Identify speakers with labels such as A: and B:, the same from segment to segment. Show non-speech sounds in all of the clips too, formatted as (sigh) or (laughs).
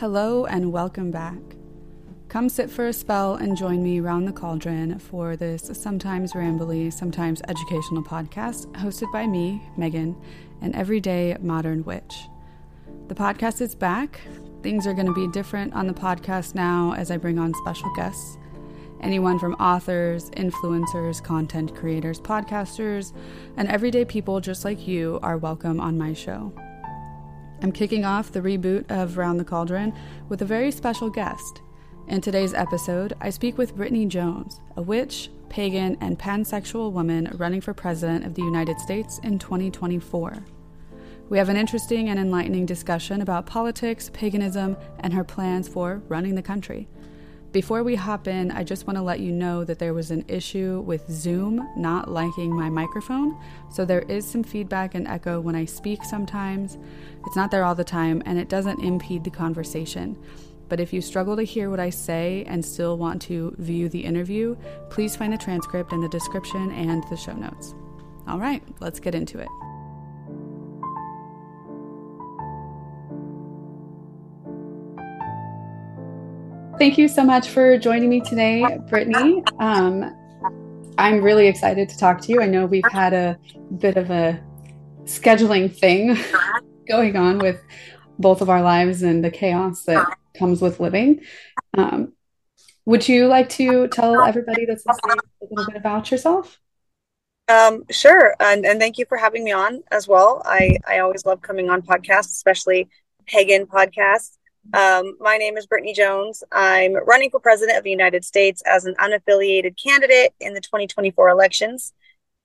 A: Hello and welcome back. Come sit for a spell and join me round the cauldron for this sometimes rambly, sometimes educational podcast hosted by me, Megan, an everyday modern witch. The podcast is back. Things are going to be different on the podcast now as I bring on special guests. Anyone from authors, influencers, content creators, podcasters, and everyday people just like you are welcome on my show. I'm kicking off the reboot of Round the Cauldron with a very special guest. In today's episode, I speak with Brittany Jones, a witch, pagan, and pansexual woman running for president of the United States in 2024. We have an interesting and enlightening discussion about politics, paganism, and her plans for running the country. Before we hop in, I just want to let you know that there was an issue with Zoom not liking my microphone, so there is some feedback and echo when I speak sometimes. It's not there all the time, and it doesn't impede the conversation. But if you struggle to hear what I say and still want to view the interview, please find the transcript in the description and the show notes. All right, let's get into it. Thank you so much for joining me today, Brittany. Um, I'm really excited to talk to you. I know we've had a bit of a scheduling thing (laughs) going on with both of our lives and the chaos that comes with living. Um, would you like to tell everybody that's listening a little bit about yourself?
B: Um, sure, and, and thank you for having me on as well. I, I always love coming on podcasts, especially pagan podcasts. Um, my name is Brittany Jones. I'm running for president of the United States as an unaffiliated candidate in the 2024 elections.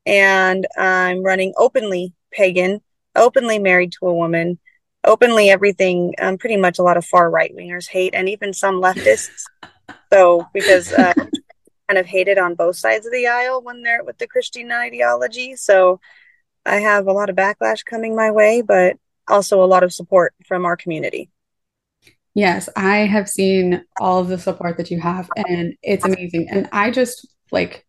B: And I'm running openly pagan, openly married to a woman, openly everything, um, pretty much a lot of far right wingers hate, and even some leftists. (laughs) so, because uh, kind of hated on both sides of the aisle when they're with the Christian ideology. So, I have a lot of backlash coming my way, but also a lot of support from our community.
A: Yes, I have seen all of the support that you have, and it's amazing. And I just like,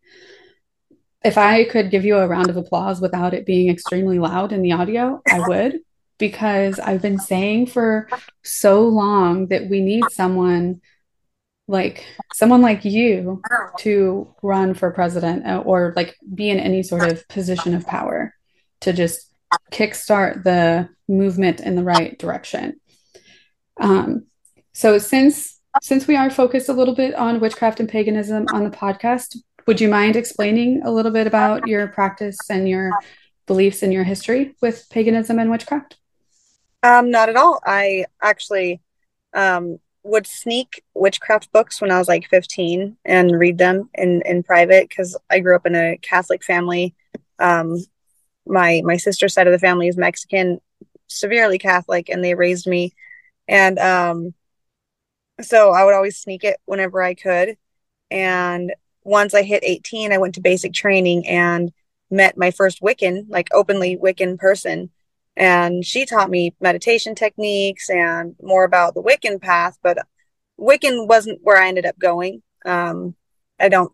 A: if I could give you a round of applause without it being extremely loud in the audio, I (laughs) would, because I've been saying for so long that we need someone like someone like you to run for president uh, or like be in any sort of position of power to just kickstart the movement in the right direction. Um, so since since we are focused a little bit on witchcraft and paganism on the podcast, would you mind explaining a little bit about your practice and your beliefs and your history with paganism and witchcraft?
B: Um, not at all. I actually um, would sneak witchcraft books when I was like 15 and read them in, in private because I grew up in a Catholic family. Um, my my sister's side of the family is Mexican, severely Catholic, and they raised me. And um, so I would always sneak it whenever I could. And once I hit 18, I went to basic training and met my first Wiccan, like openly Wiccan person. And she taught me meditation techniques and more about the Wiccan path, but Wiccan wasn't where I ended up going. Um, I don't,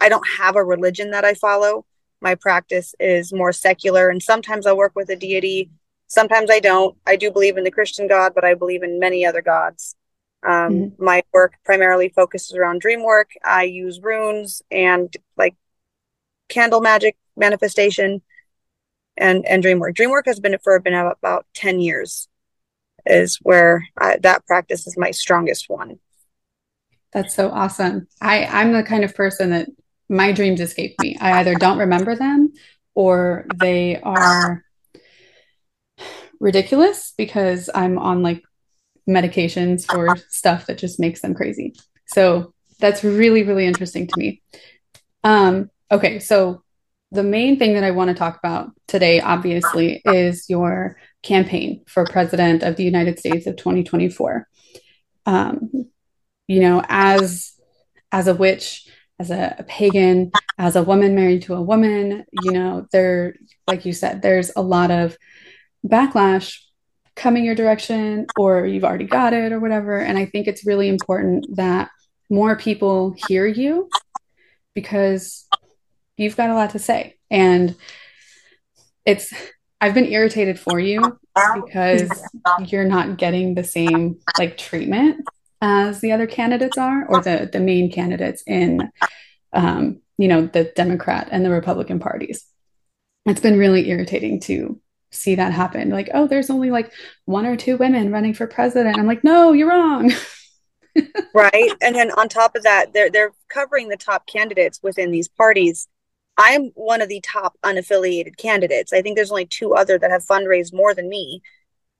B: I don't have a religion that I follow. My practice is more secular, and sometimes I work with a deity. Sometimes I don't. I do believe in the Christian God, but I believe in many other gods. Um, mm-hmm. My work primarily focuses around dream work. I use runes and like candle magic manifestation and and dream work. Dream work has been for been about ten years, is where I, that practice is my strongest one.
A: That's so awesome. I I'm the kind of person that my dreams escape me. I either don't remember them or they are ridiculous because I'm on like medications for stuff that just makes them crazy. So that's really, really interesting to me. Um, okay, so the main thing that I want to talk about today, obviously, is your campaign for president of the United States of 2024. Um, you know, as as a witch, as a, a, pagan, as a woman married to a woman, you know, there, like you said, there's a lot of backlash coming your direction or you've already got it or whatever. And I think it's really important that more people hear you because you've got a lot to say. And it's, I've been irritated for you because you're not getting the same like treatment as the other candidates are or the the main candidates in um, you know the democrat and the republican parties it's been really irritating to see that happen. Like oh there's only like one or two women running for president. I'm like no you're wrong. (laughs)
B: Right? And then on top of that they're they're covering the top candidates within these parties. I'm one of the top unaffiliated candidates. I think there's only two other that have fundraised more than me.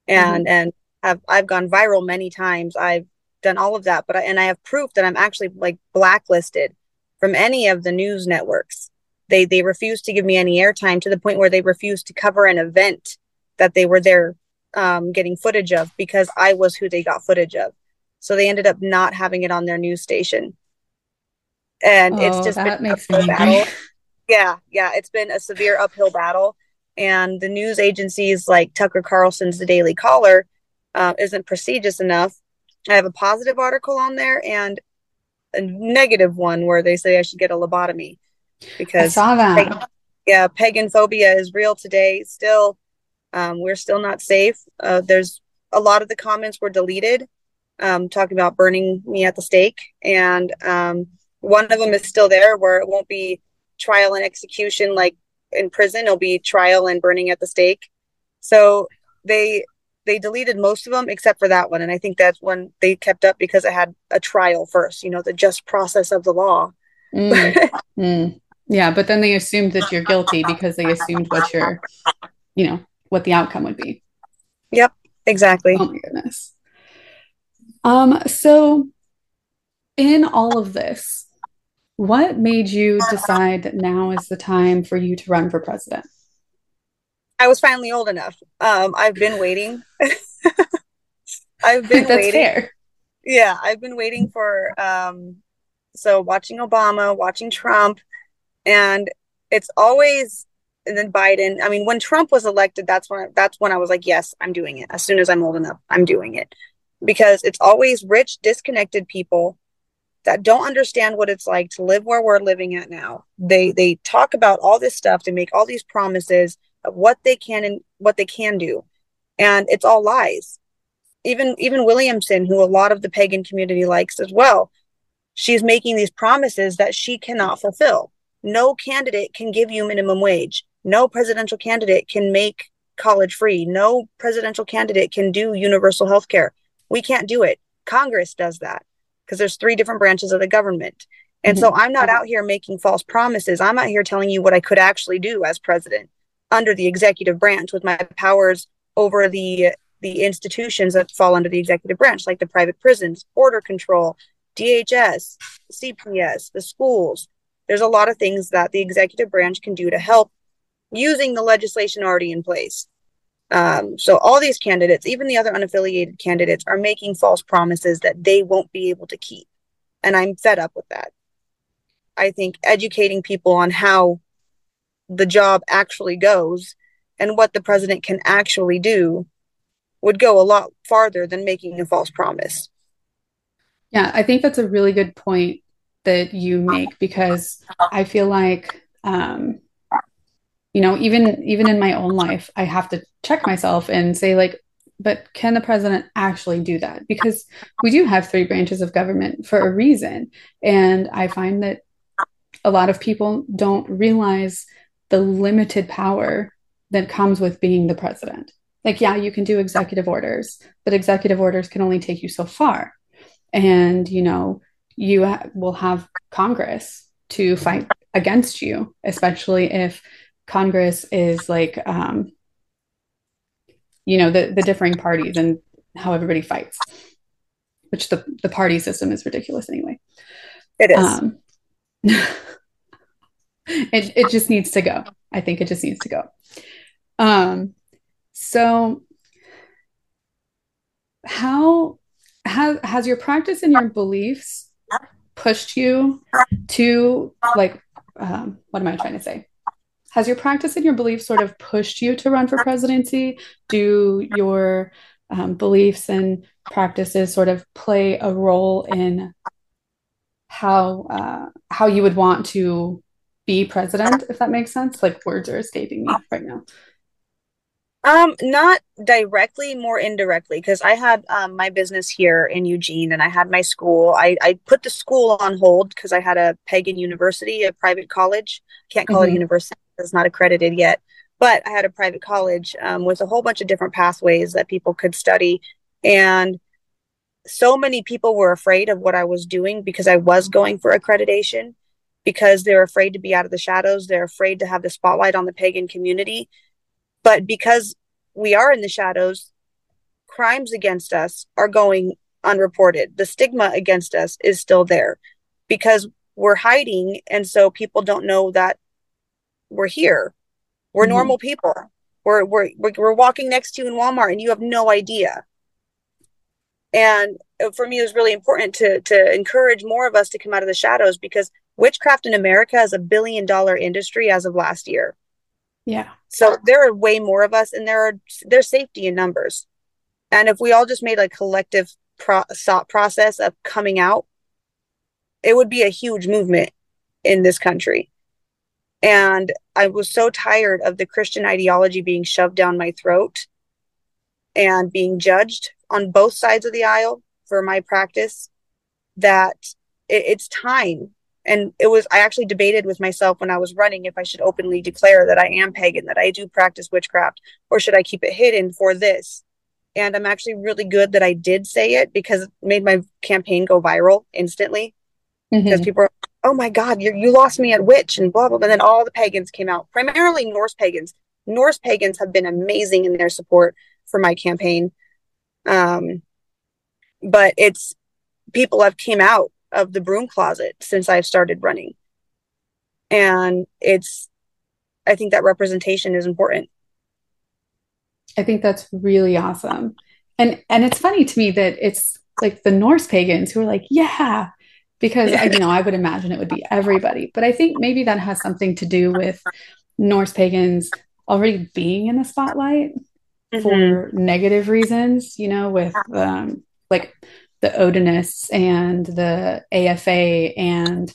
B: And mm-hmm. and have i've gone viral many times. I've done all of that but I, and i have proof that i'm actually like blacklisted from any of the news networks they they refused to give me any airtime to the point where they refused to cover an event that they were there um, getting footage of because I was who they got footage of. So they ended up not having it on their news station. And oh, it's just been makes a battle. (laughs) Yeah, yeah, it's been a severe uphill battle. And the news agencies like Tucker Carlson's The Daily Caller uh, isn't prestigious enough. I have a positive article on there and a negative one where they say I should get a lobotomy because I
A: saw that.
B: Pagan, yeah, pagan phobia is real today. Still, um, we're still not safe. Uh, there's a lot of the comments were deleted, um, talking about burning me at the stake, and um, one of them is still there, where it won't be trial and execution like in prison. It'll be trial and burning at the stake. So they they deleted most of them except for that one, and I think that's one they kept up because it had a trial first. You know, the just process of the law.
A: Mm. (laughs) mm. Yeah, but then they assumed that you're guilty because they assumed what your, you know, what the outcome would be.
B: Yep, exactly.
A: Oh my goodness. Um, so in all of this, what made you decide that now is the time for you to run for president?
B: I was finally old enough. Um, I've been waiting. (laughs) I've been
A: That's
B: waiting.
A: Fair.
B: Yeah, I've been waiting for um so watching Obama, watching Trump, and it's always and then Biden. I mean, when Trump was elected, that's when that's when I was like, yes, I'm doing it. As soon as I'm old enough, I'm doing it because it's always rich, disconnected people that don't understand what it's like to live where we're living at now. They they talk about all this stuff, they make all these promises of what they can and what they can do, and it's all lies. Even even Williamson, who a lot of the pagan community likes as well, she's making these promises that she cannot fulfill no candidate can give you minimum wage. No presidential candidate can make college free. No presidential candidate can do universal health care. We can't do it. Congress does that because there's three different branches of the government. And mm-hmm. so I'm not out here making false promises. I'm out here telling you what I could actually do as president under the executive branch with my powers over the the institutions that fall under the executive branch like the private prisons, border control, DHS, CPS, the schools, there's a lot of things that the executive branch can do to help using the legislation already in place. Um, so all these candidates, even the other unaffiliated candidates, are making false promises that they won't be able to keep. And I'm fed up with that. I think educating people on how the job actually goes and what the president can actually do would go a lot farther than making a false promise.
A: Yeah, I think that's a really good point that you make because I feel like um, you know even even in my own life I have to check myself and say like but can the president actually do that? Because we do have three branches of government for a reason. And I find that a lot of people don't realize the limited power that comes with being the president. Like yeah you can do executive orders but executive orders can only take you so far. And you know you ha- will have Congress to fight against you, especially if Congress is like, um, you know, the, the differing parties and how everybody fights, which the, the party system is ridiculous anyway.
B: It is. Um, (laughs)
A: it, it just needs to go. I think it just needs to go. Um, so how has has your practice and your beliefs pushed you to like um, what am i trying to say? Has your practice and your beliefs sort of pushed you to run for presidency? Do your um, beliefs and practices sort of play a role in how uh, how you would want to be president if that makes sense? Like words are escaping me right now
B: Um, not directly, more indirectly, because I had um, my business here in Eugene and I had my school. I, I put the school on hold because I had a pagan university, a private college. Can't call mm-hmm. it a university, it's not accredited yet. But I had a private college um, with a whole bunch of different pathways that people could study. And so many people were afraid of what I was doing because I was going for accreditation, because they're afraid to be out of the shadows. They're afraid to have the spotlight on the pagan community but because we are in the shadows, crimes against us are going unreported. The stigma against us is still there because we're hiding. And so people don't know that we're here. We're mm-hmm. normal people. We're, we're, we're walking next to you in Walmart and you have no idea. And for me, it was really important to, to encourage more of us to come out of the shadows because witchcraft in America is a billion dollar industry as of last year.
A: Yeah.
B: So there are way more of us, and there are there's safety in numbers. And if we all just made a collective pro- process of coming out, it would be a huge movement in this country. And I was so tired of the Christian ideology being shoved down my throat and being judged on both sides of the aisle for my practice that it, it's time and it was i actually debated with myself when i was running if i should openly declare that i am pagan that i do practice witchcraft or should i keep it hidden for this? And i'm actually really good that i did say it because it made my campaign go viral instantly. Mm-hmm. because people are oh my god you you lost me at witch and blah blah. And then all the pagans came out primarily norse pagans. Norse pagans have been amazing in their support for my campaign. Um but it's people have came out of the broom closet since I've started running. And it's, I think that representation is important.
A: I think that's really awesome. And and it's funny to me that it's like the Norse pagans who are like, yeah, because I, you know, I would imagine it would be everybody. But I think maybe that has something to do with Norse pagans already being in the spotlight mm-hmm. for negative reasons, you know, with um, like the Odinists and the AFA and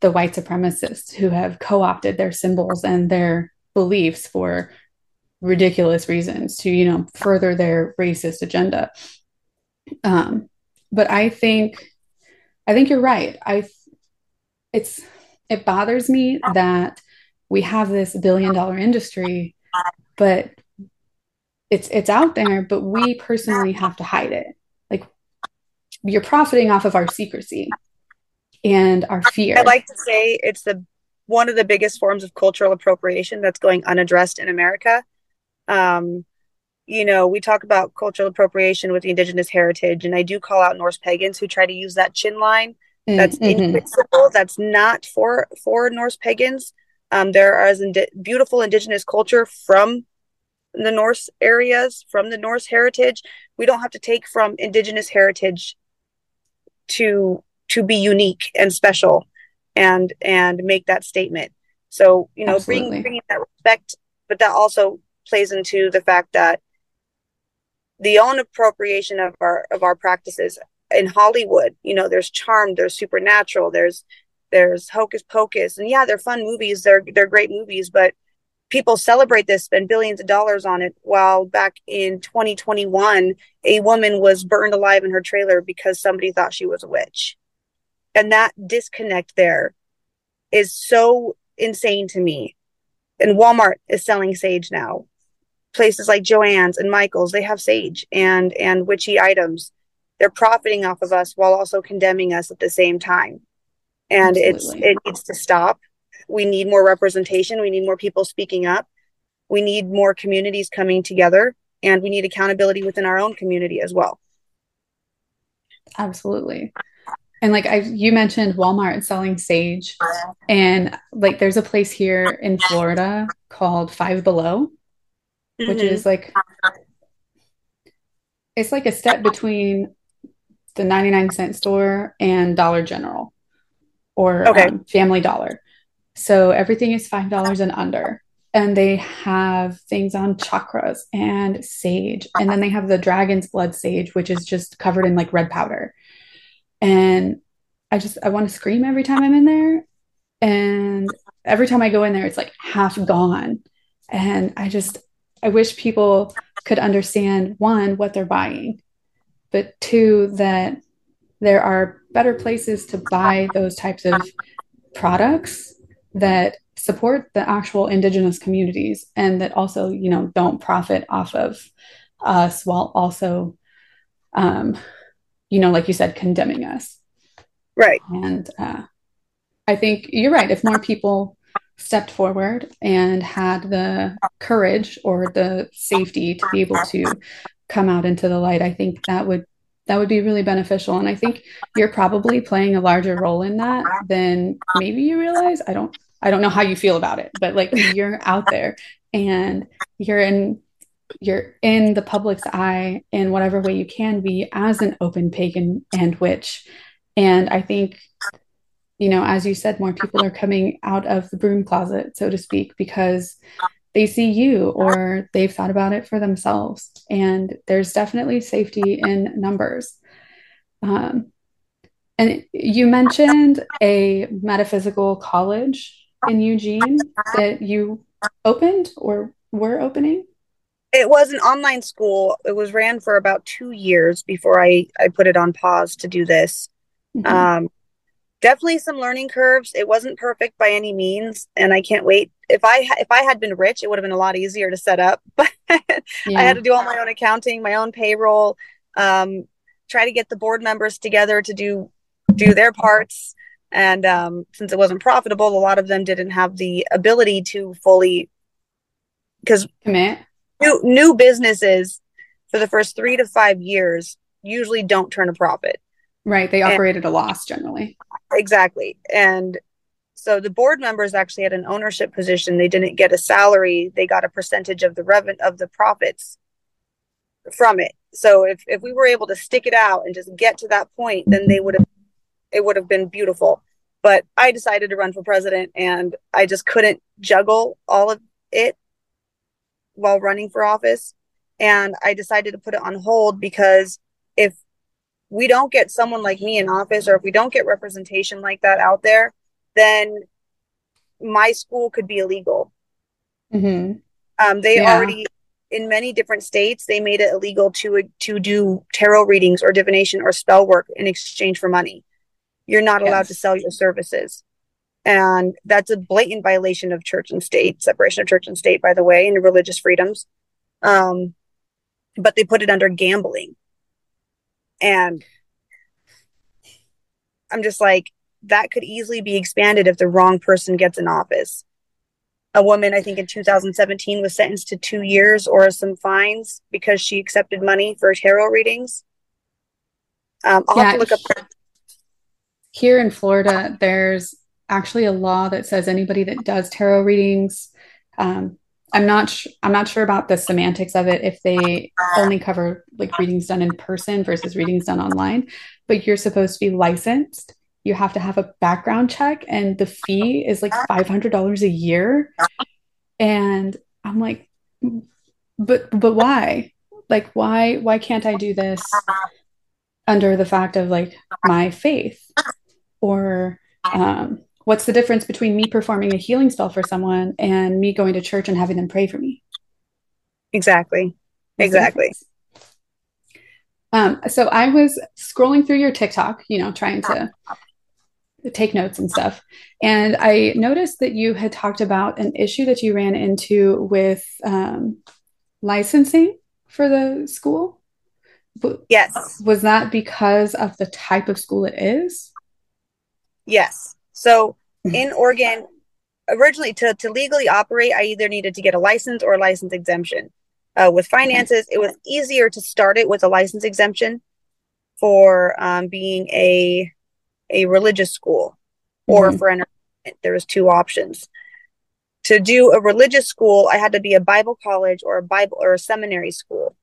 A: the white supremacists who have co opted their symbols and their beliefs for ridiculous reasons to, you know, further their racist agenda. Um, but I think, I think you're right. I, it's, it bothers me that we have this billion dollar industry, but it's, it's out there, but we personally have to hide it you're profiting off of our secrecy and our fear.
B: I like to say it's the one of the biggest forms of cultural appropriation that's going unaddressed in America. Um, you know, we talk about cultural appropriation with the indigenous heritage, and I do call out Norse pagans who try to use that chin line. Mm, that's mm-hmm. That's not for for Norse pagans. Um, there is indi- beautiful indigenous culture from the Norse areas, from the Norse heritage. We don't have to take from indigenous heritage to to be unique and special and and make that statement. So you know bringing, bringing that respect but that also plays into the fact that the own appropriation of our of our practices in hollywood you know there's charm there's supernatural there's there's hocus pocus. And yeah they're fun movies they're they're great movies but people celebrate this, spend billions of dollars on it. While back in 2021, a woman was burned alive in her trailer because somebody thought she was a witch. And that disconnect there is so insane to me. And Walmart is selling sage now. Places like Joann's and Michael's, they have sage and and witchy items. They're profiting off of us while also condemning us at the same time. And Absolutely. it's it needs to stop we need more representation. We need more people speaking up. We need more communities coming together and we need accountability within our own community as well.
A: Absolutely. And like I you mentioned Walmart selling sage and like there's a place here in Florida called Five Below mm-hmm. which is like it's like a step between the 99 cent store and Dollar General or okay. um, Family Dollar. So everything is $5 and under. And they have things on chakras and sage. And then they have the dragon's blood sage, which is just covered in like red powder. And I just, I want to scream every time I'm in there. And every time I go in there, it's like half gone. And I just, I wish people could understand one, what they're buying, but two, that there are better places to buy those types of products that support the actual indigenous communities and that also, you know, don't profit off of us while also, um, you know, like you said, condemning us.
B: Right.
A: And uh, I think you're right. If more people stepped forward and had the courage or the safety to be able to come out into the light, I think that would that would be really beneficial. And I think you're probably playing a larger role in that than maybe you realize. I don't I don't know how you feel about it, but like you're out there and you're in you're in the public's eye in whatever way you can be as an open pagan and witch. And I think you know, as you said, more people are coming out of the broom closet, so to speak, because they see you or they've thought about it for themselves. And there's definitely safety in numbers. Um, and you mentioned a metaphysical college in Eugene that you opened or were opening?
B: It was an online school. It was ran for about two years before I, I put it on pause to do this. Mm-hmm. Um, definitely some learning curves. It wasn't perfect by any means, and I can't wait. If I if I had been rich, it would have been a lot easier to set up. (laughs) But yeah. I had to do all my own accounting, my own payroll, um, try to get the board members together to do do their parts. And um, since it wasn't profitable, a lot of them didn't have the ability to fully because
A: commit
B: new new businesses for the first three to five years usually don't turn a profit.
A: Right. They operate and, at a loss generally.
B: Exactly. And so the board members actually had an ownership position. They didn't get a salary. They got a percentage of the revenue of the profits from it. So if, if we were able to stick it out and just get to that point, then they would have it would have been beautiful. But I decided to run for president and I just couldn't juggle all of it while running for office. And I decided to put it on hold because if we don't get someone like me in office or if we don't get representation like that out there, then my school could be illegal. Mm-hmm. Um, they yeah. already in many different states they made it illegal to to do tarot readings or divination or spell work in exchange for money. You're not allowed to sell your services. And that's a blatant violation of church and state, separation of church and state, by the way, and religious freedoms. Um, but they put it under gambling. And I'm just like, that could easily be expanded if the wrong person gets in office. A woman, I think in 2017, was sentenced to two years or some fines because she accepted money for tarot readings. Um, I'll yeah, have to look up.
A: Here in Florida, there's actually a law that says anybody that does tarot readings um, I'm not sh- I'm not sure about the semantics of it if they only cover like readings done in person versus readings done online, but you're supposed to be licensed. You have to have a background check and the fee is like $500 a year. And I'm like but but why? Like why why can't I do this under the fact of like my faith or um what's the difference between me performing a healing spell for someone and me going to church and having them pray for me?
B: Exactly. Exactly.
A: um, so i was scrolling through your tiktok you know trying to take notes and stuff and i noticed that you had talked about an issue that you ran into with um, licensing for the school.
B: Yes.
A: was that because of the type of school it is?
B: Yes. So in Oregon, originally to, to legally operate, I either needed to get a license or a license exemption. Uh, with finances, it was easier to start it with a license exemption for um, being a a religious school or mm-hmm. for entertainment. There was two options. To do a religious school, I had to be a Bible college or a Bible or a seminary school.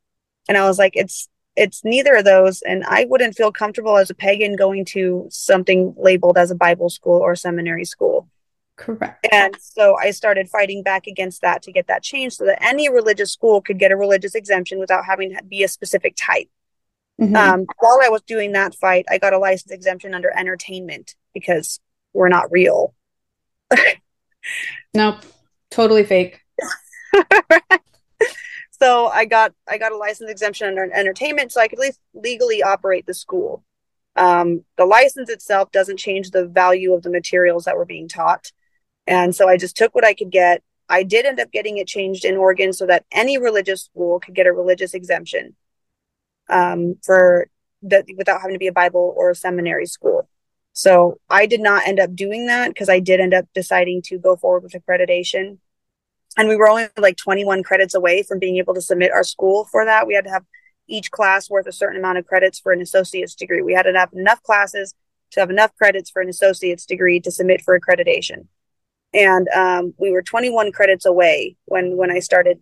B: And I was like, it's it's neither of those and i wouldn't feel comfortable as a pagan going to something labeled as a bible school or seminary school.
A: Correct.
B: And so i started fighting back against that to get that changed so that any religious school could get a religious exemption without having to be a specific type. Mm-hmm. um, while i was doing that fight i got a license exemption under entertainment because we're not real. (laughs)
A: Nope. Totally fake (laughs)
B: so I got I got a license exemption under entertainment, so I could at least legally operate the school. Um, the license itself doesn't change the value of the materials that were being taught, and so I just took what I could get. I did end up getting it changed in Oregon so that any religious school could get a religious exemption um, for that without having to be a Bible or a seminary school. So I did not end up doing that because I did end up deciding to go forward with accreditation and we were only like 21 credits away from being able to submit our school for that. We had to have each class worth a certain amount of credits for an associate's degree. We had to have enough classes to have enough credits for an associate's degree to submit for accreditation. And um, we were 21 credits away when when I started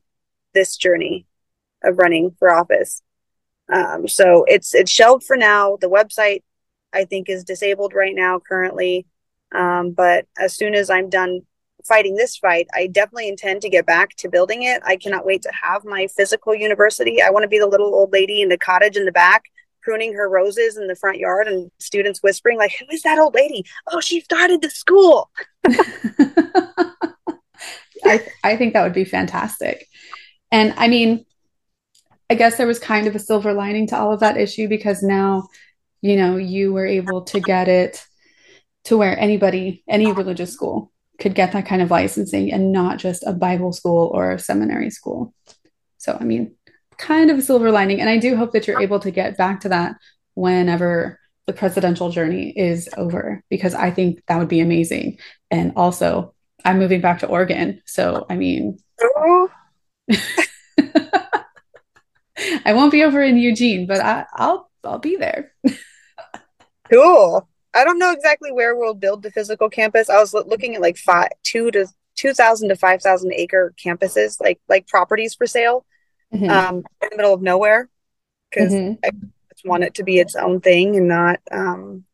B: this journey of running for office. Um, so it's it's shelved for now. The website I think is disabled right now currently. Um, but as soon as I'm done fighting this fight, I definitely intend to get back to building it. I cannot wait to have my physical university. I want to be the little old lady in the cottage in the back pruning her roses in the front yard and students whispering like who is that old lady oh she started the school (laughs)
A: I, I think that would be fantastic and i mean i guess there was kind of a silver lining to all of that issue because now you know you were able to get it to where anybody any religious school could get that kind of licensing and not just a Bible school or a seminary school. So, I mean, kind of a silver lining. And I do hope that you're able to get back to that whenever the presidential journey is over, because I think that would be amazing. And also, I'm moving back to Oregon. So, I mean, (laughs) (laughs) I won't be over in Eugene, but I, I'll I'll be there. (laughs)
B: cool. I don't know exactly where we'll build the physical campus. I was looking at like five, two to two thousand to five thousand acre campuses, like like properties for sale, mm-hmm. um, in the middle of nowhere, because mm-hmm. I just want it to be its own thing and not um,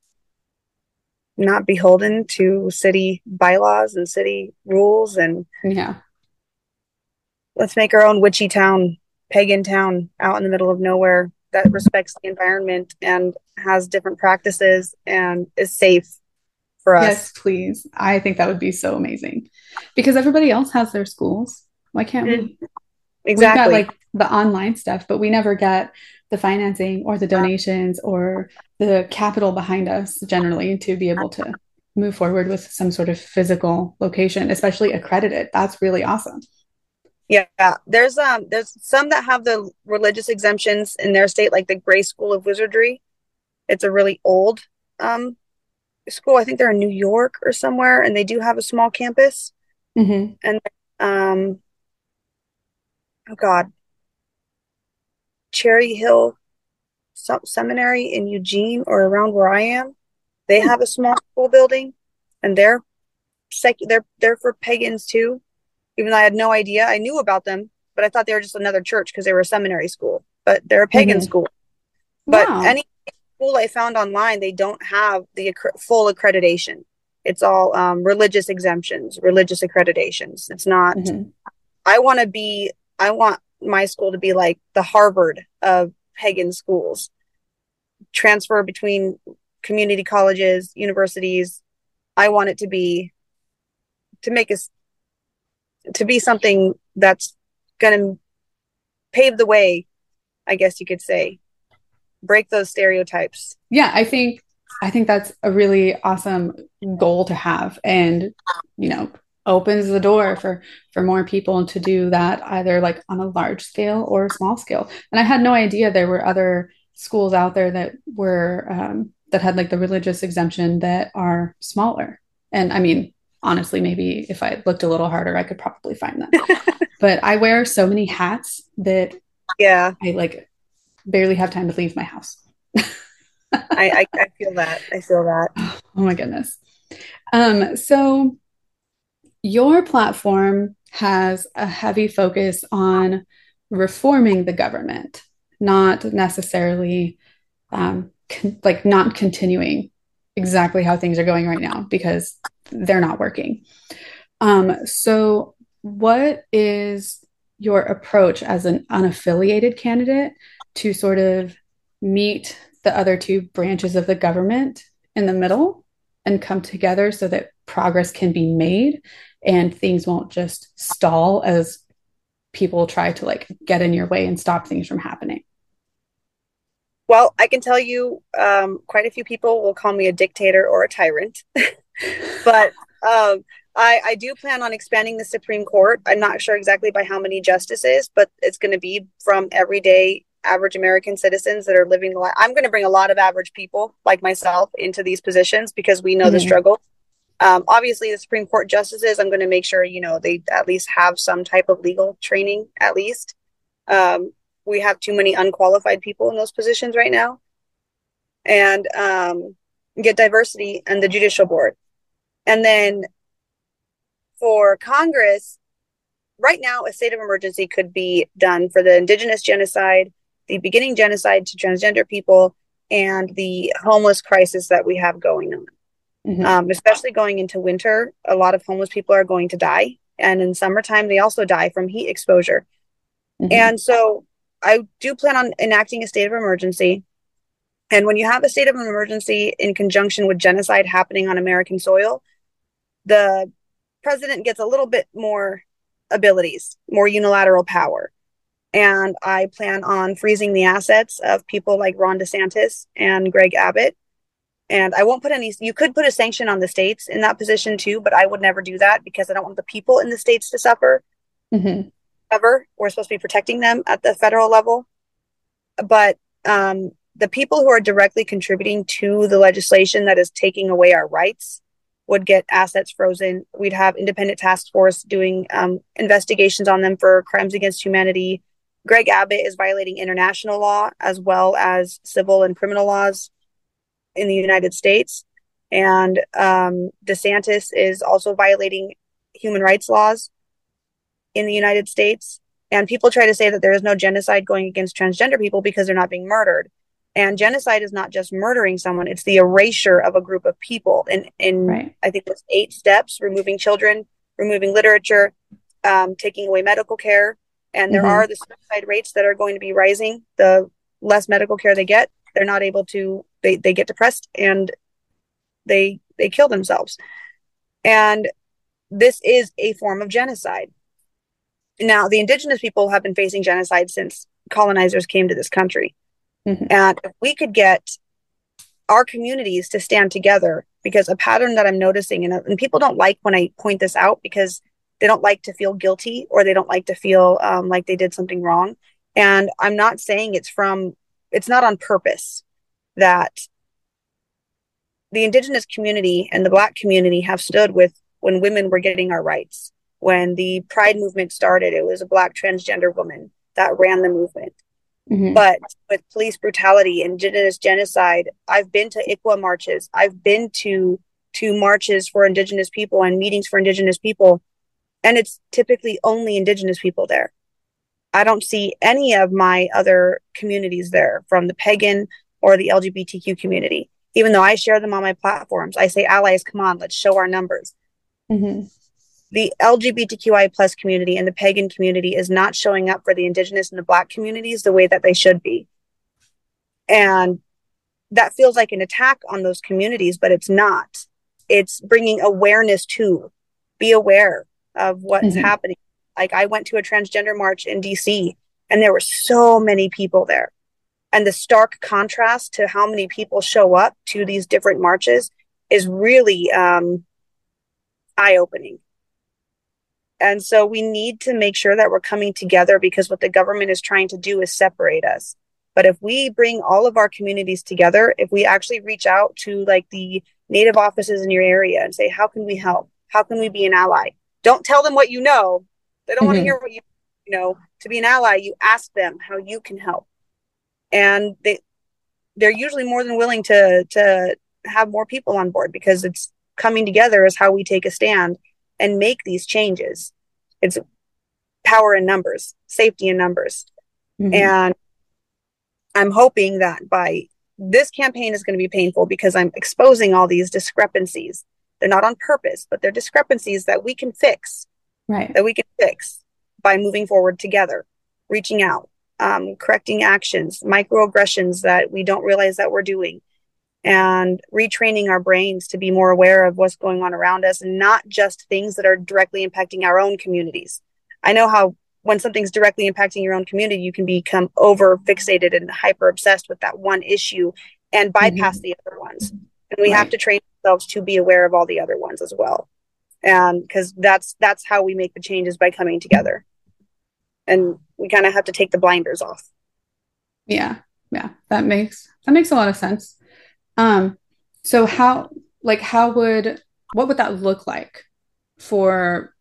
B: not beholden to city bylaws and city rules. And
A: yeah,
B: let's make our own witchy town, pagan town, out in the middle of nowhere that respects the environment and has different practices and is safe for us.
A: Yes, please. I think that would be so amazing because everybody else has their schools. Why can't we? Mm-hmm.
B: Exactly.
A: We've got like the online stuff, but we never get the financing or the donations or the capital behind us generally to be able to move forward with some sort of physical location, especially accredited. That's really awesome.
B: Yeah, there's um there's some that have the religious exemptions in their state, like the Grey School of Wizardry. It's a really old um school. I think they're in New York or somewhere, and they do have a small campus.
A: Mm-hmm.
B: And um, oh God, Cherry Hill Seminary in Eugene or around where I am, they have a small school building, and they're sec- they're they're for pagans too even though I had no idea. I knew about them, but I thought they were just another church because they were a seminary school, but they're a pagan mm-hmm. school. But wow. any school I found online, they don't have the acc- full accreditation. It's all um, religious exemptions, religious accreditations. It's not. Mm-hmm. I want to be. I want my school to be like the Harvard of pagan schools. Transfer between community colleges, universities. I want it to be to make us to be something that's going to pave the way, I guess you could say, break those stereotypes.
A: Yeah, I think I think that's a really awesome goal to have and you know opens the door for for more people to do that either like on a large scale or a small scale. And i had no idea there were other schools out there that were um, that had like the religious exemption that are smaller. And i mean honestly, maybe if I looked a little harder, I could probably find them. but I wear so many hats that
B: yeah,
A: I like barely have time to leave my house.
B: I, I, I feel that. I feel that. (sighs)
A: Oh my goodness. Um, so your platform has a heavy focus on reforming the government, not necessarily um, con- like not continuing exactly how things are going right now because they're not working. Um, so, what is your approach as an unaffiliated candidate to sort of meet the other two branches of the government in the middle and come together so that progress can be made and things won't just stall as people try to like get in your way and stop things from happening?
B: Well, I can tell you, um, quite a few people will call me a dictator or a tyrant, (laughs) but um, I, I do plan on expanding the Supreme Court. I'm not sure exactly by how many justices, but it's going to be from everyday average American citizens that are living the life. I'm going to bring a lot of average people like myself into these positions because we know mm-hmm. the struggle. Um, obviously, the Supreme Court justices, I'm going to make sure you know they at least have some type of legal training, at least. Um, we have too many unqualified people in those positions right now. And um, get diversity in the judicial board. And then for congress right now a state of emergency could be done for the indigenous genocide the beginning genocide to transgender people and the homeless crisis that we have going on. Mm-hmm. um, especially going into winter a lot of homeless people are going to die. And in summertime they also die from heat exposure. Mm-hmm. and so I do plan on enacting a state of emergency. And when you have a state of emergency in conjunction with genocide happening on American soil, the president gets a little bit more abilities, more unilateral power. And I plan on freezing the assets of people like Ron DeSantis and Greg Abbott. And I won't put any, you could put a sanction on the states in that position too, but I would never do that because I don't want the people in the states to suffer. Mm-hmm ever. We're supposed to be protecting them at the federal level. But um, the people who are directly contributing to the legislation that is taking away our rights would get assets frozen. We'd have independent task force doing um, investigations on them for crimes against humanity. Greg Abbott is violating international law as well as civil and criminal laws in the United States. And um, DeSantis is also violating human rights laws in the United States. And people try to say that there is no genocide going against transgender people because they're not being murdered. And genocide is not just murdering someone, it's the erasure of a group of people. In, in right. I think it's eight steps removing children, removing literature, um, taking away medical care. And there mm-hmm. are the suicide rates that are going to be rising. The less medical care they get, they're not able to, they, they get depressed and they they kill themselves. And this is a form of genocide. Now, the indigenous people have been facing genocide since colonizers came to this country. Mm-hmm. And if we could get our communities to stand together, because a pattern that I'm noticing, and, and people don't like when I point this out because they don't like to feel guilty or they don't like to feel um, like they did something wrong. And I'm not saying it's from, it's not on purpose that the indigenous community and the black community have stood with when women were getting our rights when the pride movement started it was a black transgender woman that ran the movement. Mm-hmm. but with police brutality indigenous genocide i've been to ICWA marches. I've been to to marches for indigenous people and meetings for indigenous people. And it's typically only indigenous people there. I don't see any of my other communities there from the pagan or the lgbtq community. Even though i share them on my platforms i say allies come on let's show our numbers. Mm-hmm the LGBTQI plus community and the pagan community is not showing up for the indigenous and the black communities the way that they should be. And that feels like an attack on those communities, but it's not. It's bringing awareness to be aware of what's mm-hmm. happening. Like I went to a transgender march in DC and there were so many people there. And the stark contrast to how many people show up to these different marches is really um, eye opening and so we need to make sure that we're coming together because what the government is trying to do is separate us. But if we bring all of our communities together, if we actually reach out to like the native offices in your area and say, how can we help? How can we be an ally? Don't tell them what you know. They don't mm-hmm. want to hear what you, you know. To be an ally, you ask them how you can help. And they they're usually more than willing to to have more people on board because it's coming together is how we take a stand and make these changes. It's power in numbers, safety in numbers. Mm-hmm. And I'm hoping that by this campaign is going to be painful because I'm exposing all these discrepancies. They're not on purpose, but they're discrepancies that we can fix.
A: Right.
B: That we can fix by moving forward together, reaching out, um, correcting actions, microaggressions that we don't realize that we're doing, and retraining our brains to be more aware of what's going on around us and not just things that are directly impacting our own communities. I know how when something's directly impacting your own community, you can become over fixated and hyper obsessed with that one issue and bypass mm-hmm. the other ones. And we right. have to train ourselves to be aware of all the other ones as well. And because that's that's how we make the changes by coming together. And we kind of have to take the blinders off.
A: Yeah. Yeah. That makes that makes a lot of sense. Um so how like how would what would that look like for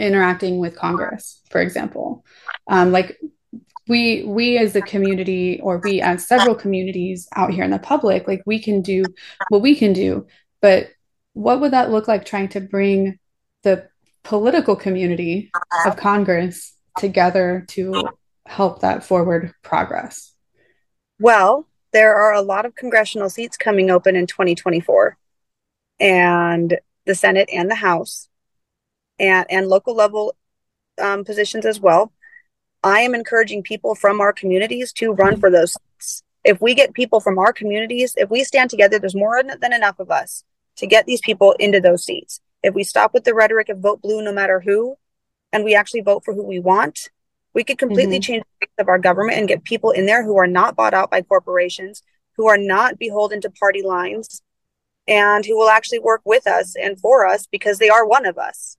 A: interacting with Congress, for example. Um, like we we as a community or we as several communities out here in the public, like we can do what we can do, but what would that look like trying to bring the political community of Congress together to help that forward progress?
B: Well, there are a lot of congressional seats coming open in 2024 and the Senate and the House and, and local level um, positions as well. I am encouraging people from our communities to run for those seats. If we get people from our communities, if we stand together, there's more than enough of us to get these people into those seats. If we stop with the rhetoric of vote blue no matter who, and we actually vote for who we want, we could completely mm-hmm. change the face of our government and get people in there who are not bought out by corporations, who are not beholden to party lines, and who will actually work with us and for us because they are one of us.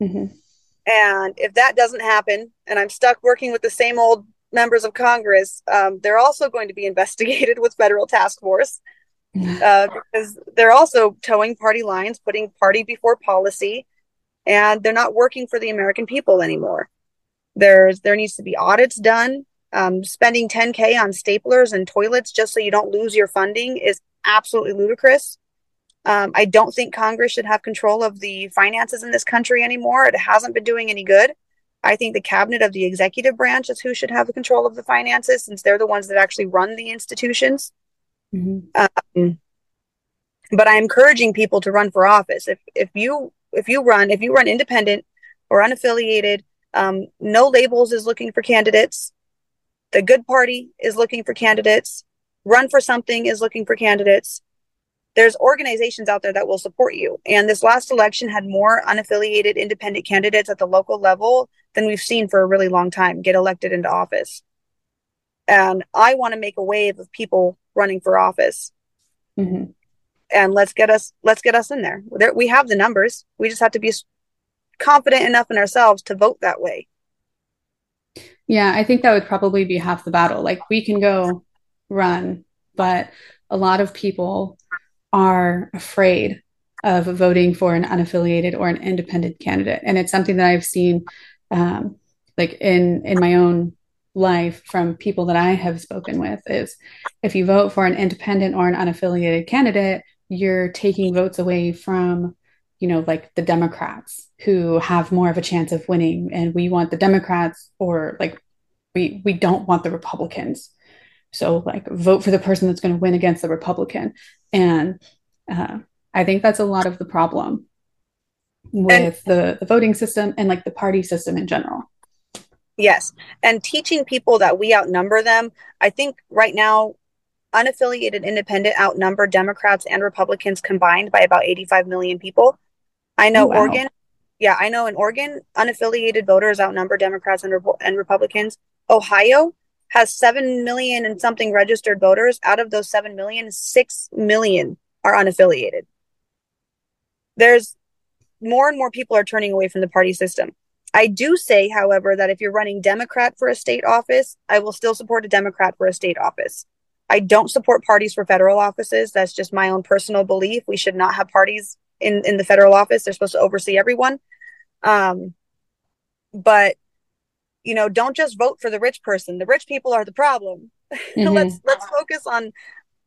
B: Mm-hmm. And if that doesn't happen, and I'm stuck working with the same old members of Congress, um, they're also going to be (laughs) investigated with federal task force (laughs) uh, because they're also toeing party lines, putting party before policy, and they're not working for the American people anymore. There's there needs to be audits done. Um, spending 10k on staplers and toilets just so you don't lose your funding is absolutely ludicrous. Um, I don't think Congress should have control of the finances in this country anymore. It hasn't been doing any good. I think the cabinet of the executive branch is who should have the control of the finances since they're the ones that actually run the institutions. Mm-hmm. Um, but I'm encouraging people to run for office. If if you if you run if you run independent or unaffiliated, um, no labels is looking for candidates. The Good Party is looking for candidates. Run for something is looking for candidates there's organizations out there that will support you. And this last election had more unaffiliated independent candidates at the local level than we've seen for a really long time get elected into office. And I want to make a wave of people running for office. Mm-hmm. And let's get us let's get us in there. there. We have the numbers. We just have to be confident enough in ourselves to vote that way.
A: Yeah, I think that would probably be half the battle. Like we can go run, but a lot of people are afraid of voting for an unaffiliated or an independent candidate and it's something that i've seen um, like in in my own life from people that i have spoken with is if you vote for an independent or an unaffiliated candidate you're taking votes away from you know like the democrats who have more of a chance of winning and we want the democrats or like we we don't want the republicans so like vote for the person that's going to win against the republican and uh, I think that's a lot of the problem with and, the, the voting system and like the party system in general.
B: Yes. And teaching people that we outnumber them. I think right now, unaffiliated independent outnumber Democrats and Republicans combined by about 85 million people. I know oh, wow. Oregon. Yeah, I know in Oregon, unaffiliated voters outnumber Democrats and, and Republicans. Ohio has 7 million and something registered voters. Out of those 7 million, 6 million are unaffiliated. There's more and more people are turning away from the party system. I do say, however, that if you're running Democrat for a state office, I will still support a Democrat for a state office. I don't support parties for federal offices. That's just my own personal belief. We should not have parties in, in the federal office. They're supposed to oversee everyone. Um, but you know, don't just vote for the rich person. The rich people are the problem. (laughs) Mm-hmm. let's let's focus on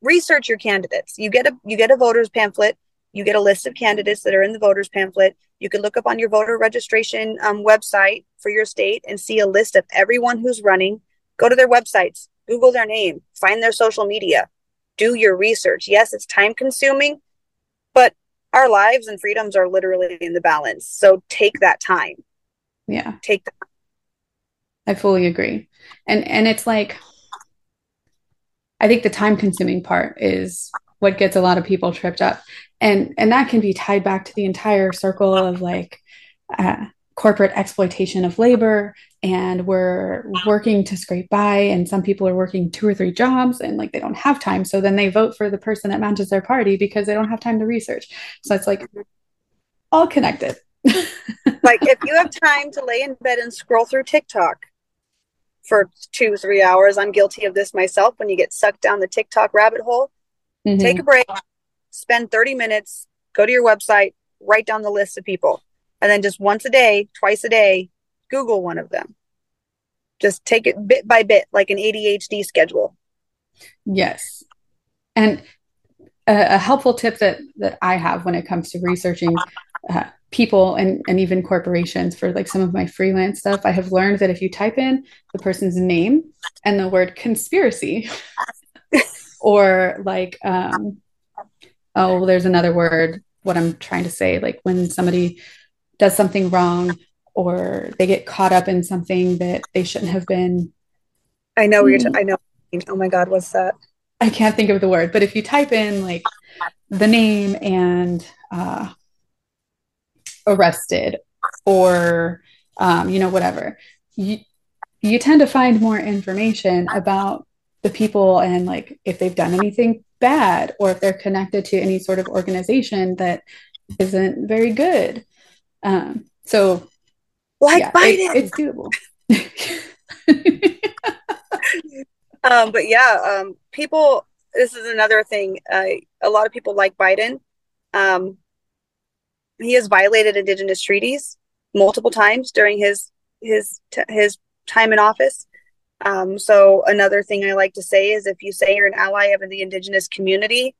B: research your candidates. You get a you get a voters pamphlet. You get a list of candidates that are in the voters pamphlet. You can look up on your voter registration um, website for your state and see a list of everyone who's running. Go to their websites, Google their name, find their social media, do your research. Yes, it's time consuming, our lives and freedoms are literally in the balance. So take that time.
A: Yeah.
B: Take that
A: I fully agree. And and it's like I think the time consuming part is what gets a lot of people tripped up. And and that can be tied back to the entire circle of like uh, corporate exploitation of labor and we're working to scrape by and some people are working two or three jobs and like they don't have time so then they vote for the person that matches their party because they don't have time to research. So it's like all connected. (laughs)
B: Like if you have time to lay in bed and scroll through tiktok for two three hours i'm guilty of this myself when you get sucked down the tiktok rabbit hole mm-hmm. take a break spend 30 minutes go to your website write down the list of people and then just once a day, twice a day, Google one of them. Just take it bit by bit, like an ADHD schedule.
A: Yes. And a, a helpful tip that, that I have when it comes to researching uh, people and, and even corporations for like some of my freelance stuff, I have learned that if you type in the person's name and the word conspiracy, (laughs) or like, um, oh, there's another word, what I'm trying to say, like when somebody does something wrong or they get caught up in something that they shouldn't have been.
B: I know you're. T- I know. Oh my God, what's that?
A: I can't think of the word, but if you type in like the name and uh, arrested or um, you know whatever, you you tend to find more information about the people and like if they've done anything bad or if they're connected to any sort of organization that isn't very good. Um, so,
B: like yeah, Biden,
A: it, it's doable. (laughs)
B: um, but yeah, um, people. This is another thing. Uh, a lot of people like Biden. Um, he has violated indigenous treaties multiple times during his his his time in office. Um, so another thing I like to say is if you say you're an ally of the indigenous community,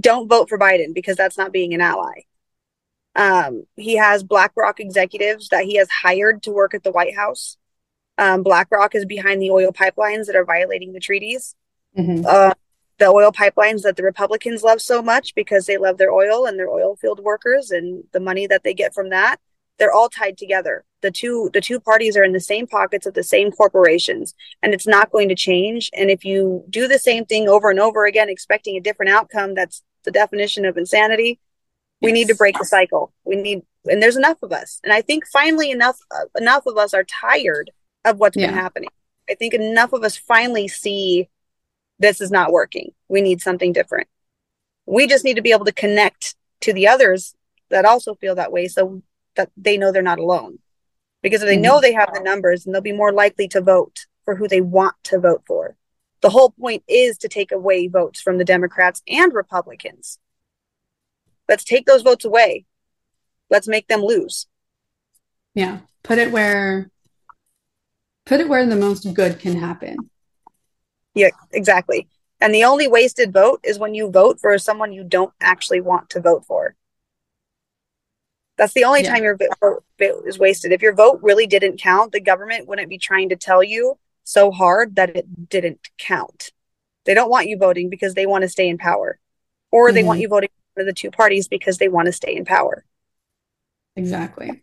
B: don't vote for Biden because that's not being an ally. Um, he has BlackRock executives that he has hired to work at the White House. Um, BlackRock is behind the oil pipelines that are violating the treaties. Mm-hmm. Uh, the oil pipelines that the Republicans love so much because they love their oil and their oil field workers and the money that they get from that. They're all tied together. The two the two parties are in the same pockets of the same corporations, and it's not going to change. And if you do the same thing over and over again, expecting a different outcome, that's the definition of insanity we need to break the cycle. We need and there's enough of us. And i think finally enough uh, enough of us are tired of what's yeah. been happening. I think enough of us finally see this is not working. We need something different. We just need to be able to connect to the others that also feel that way so that they know they're not alone. Because if they mm-hmm. know they have the numbers and they'll be more likely to vote for who they want to vote for. The whole point is to take away votes from the democrats and republicans let's take those votes away. Let's make them lose.
A: Yeah. Put it where put it where the most good can happen.
B: Yeah exactly. And the only wasted vote is when you vote for someone you don't actually want to vote for. That's the only yeah. time your vote is wasted. If your vote really didn't count the government wouldn't be trying to tell you so hard that it didn't count. They don't want you voting because they want to stay in power or mm-hmm. they want mm-hmm. you voting of the two parties because they want to stay in power.
A: Exactly.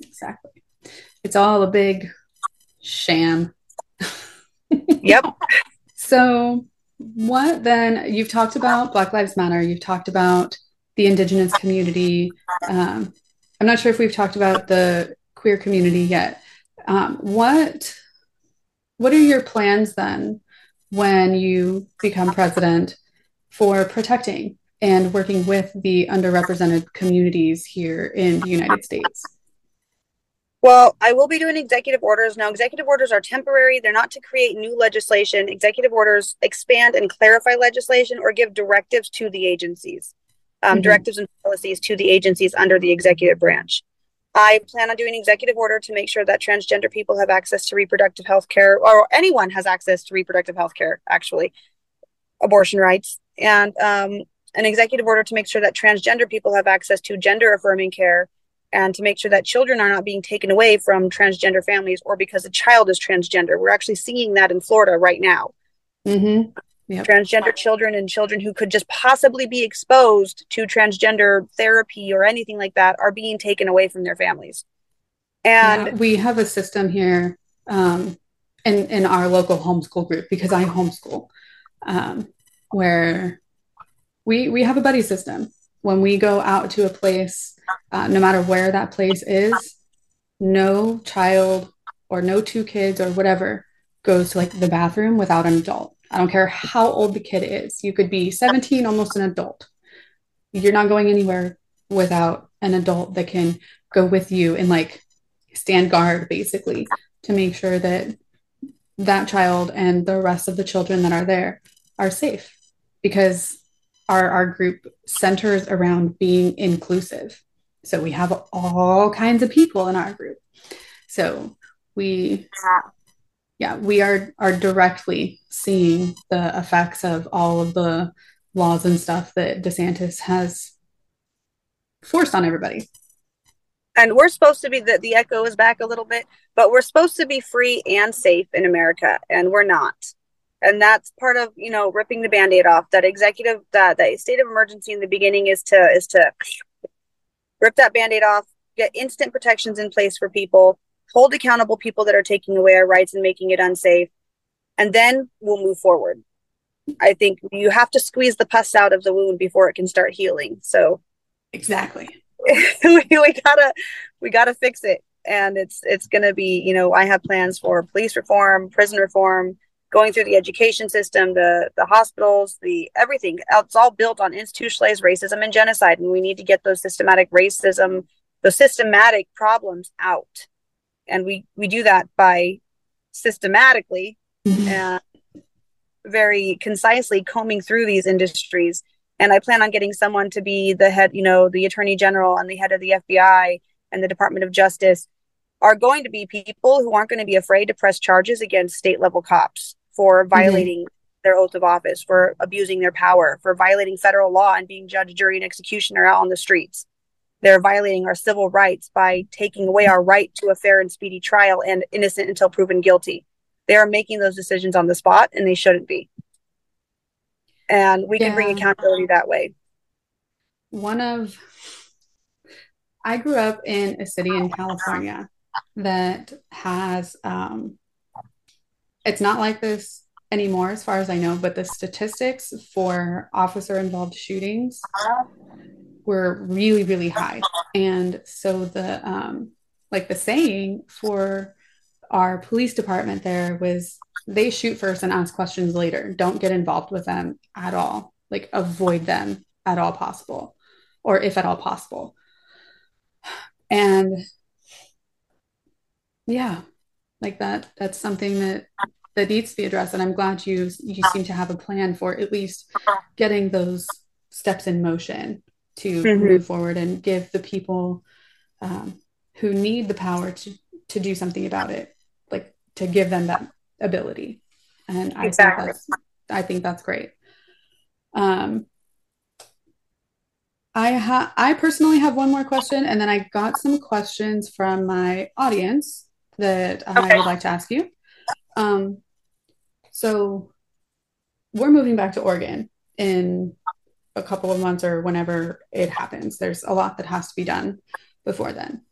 A: Exactly. It's all a big sham.
B: yep. (laughs)
A: So, what then? You've talked about Black Lives Matter, you've talked about the Indigenous community. Um, I'm not sure if we've talked about the queer community yet. Um, what what are your plans then when you become president for protecting and working with the underrepresented communities here in the United States?
B: Well, I will be doing executive orders. Now, executive orders are temporary. They're not to create new legislation. Executive orders expand and clarify legislation or give directives to the agencies, um, mm-hmm. directives and policies to the agencies under the executive branch. I plan on doing executive order to make sure that transgender people have access to reproductive health care, or anyone has access to reproductive health care, actually, abortion rights. And um, an executive order to make sure that transgender people have access to gender affirming care and to make sure that children are not being taken away from transgender families or because a child is transgender. We're actually seeing that in Florida right now.
A: Mm-hmm.
B: Yep. Transgender children and children who could just possibly be exposed to transgender therapy or anything like that are being taken away from their families. And
A: yeah, we have a system here um, in, in our local homeschool group because I homeschool, um, where we we have a buddy system when we go out to a place, uh, no matter where that place is, no child or no two kids or whatever goes to like the bathroom without an adult. I don't care how old the kid is. You could be 17, almost an adult. You're not going anywhere without an adult that can go with you and like stand guard basically to make sure that that child and the rest of the children that are there are safe because our our group centers around being inclusive. So we have all kinds of people in our group. So we yeah we are are directly seeing the effects of all of the laws and stuff that desantis has forced on everybody.
B: And we're supposed to be the, the echo is back a little bit but we're supposed to be free and safe in america and we're not and that's part of you know ripping the band-aid off. That executive that that state of emergency in the beginning is to is to rip that band-aid off get instant protections in place for people hold accountable people that are taking away our rights and making it unsafe and then we'll move forward. I think you have to squeeze the pus out of the wound before it can start healing. So
A: exactly. (laughs)
B: we, we gotta we gotta fix it. And it's it's gonna be you know i have plans for police reform prison reform going through the education system the the hospitals the everything. It's all built on institutionalized racism and genocide and we need to get those systematic racism those systematic problems out. And we we do that by systematically and very concisely combing through these industries. And I plan on getting someone to be the head, you know, the attorney general and the head of the FBI and the Department of Justice are going to be people who aren't going to be afraid to press charges against state level cops for mm-hmm. violating mm-hmm. their oath of office, for abusing their power, for violating federal law and being judge, jury, and executioner out on the streets. They're violating our civil rights by taking away our right to a fair and speedy trial and innocent until proven guilty. They are making those decisions on the spot and they shouldn't be and we yeah. can bring accountability that way
A: one of i grew up in a city in california that has um, it's not like this anymore as far as i know but the statistics for officer involved shootings were really really high and so the um, like the saying for our police department there was they shoot first and ask questions later. Don't get involved with them at all. Like avoid them at all possible, or if at all possible. And yeah, like that. That's something that that needs to be addressed. And I'm glad you you seem to have a plan for at least getting those steps in motion to mm-hmm. move forward and give the people um, who need the power to to do something about it, like to give them that ability. And I exactly. think that's I think that's great. Um, I ha- I personally have one more question, and then I got some questions from my audience that okay. I would like to ask you. Um, so we're moving back to Oregon in a couple of months or whenever it happens. There's a lot that has to be done before then.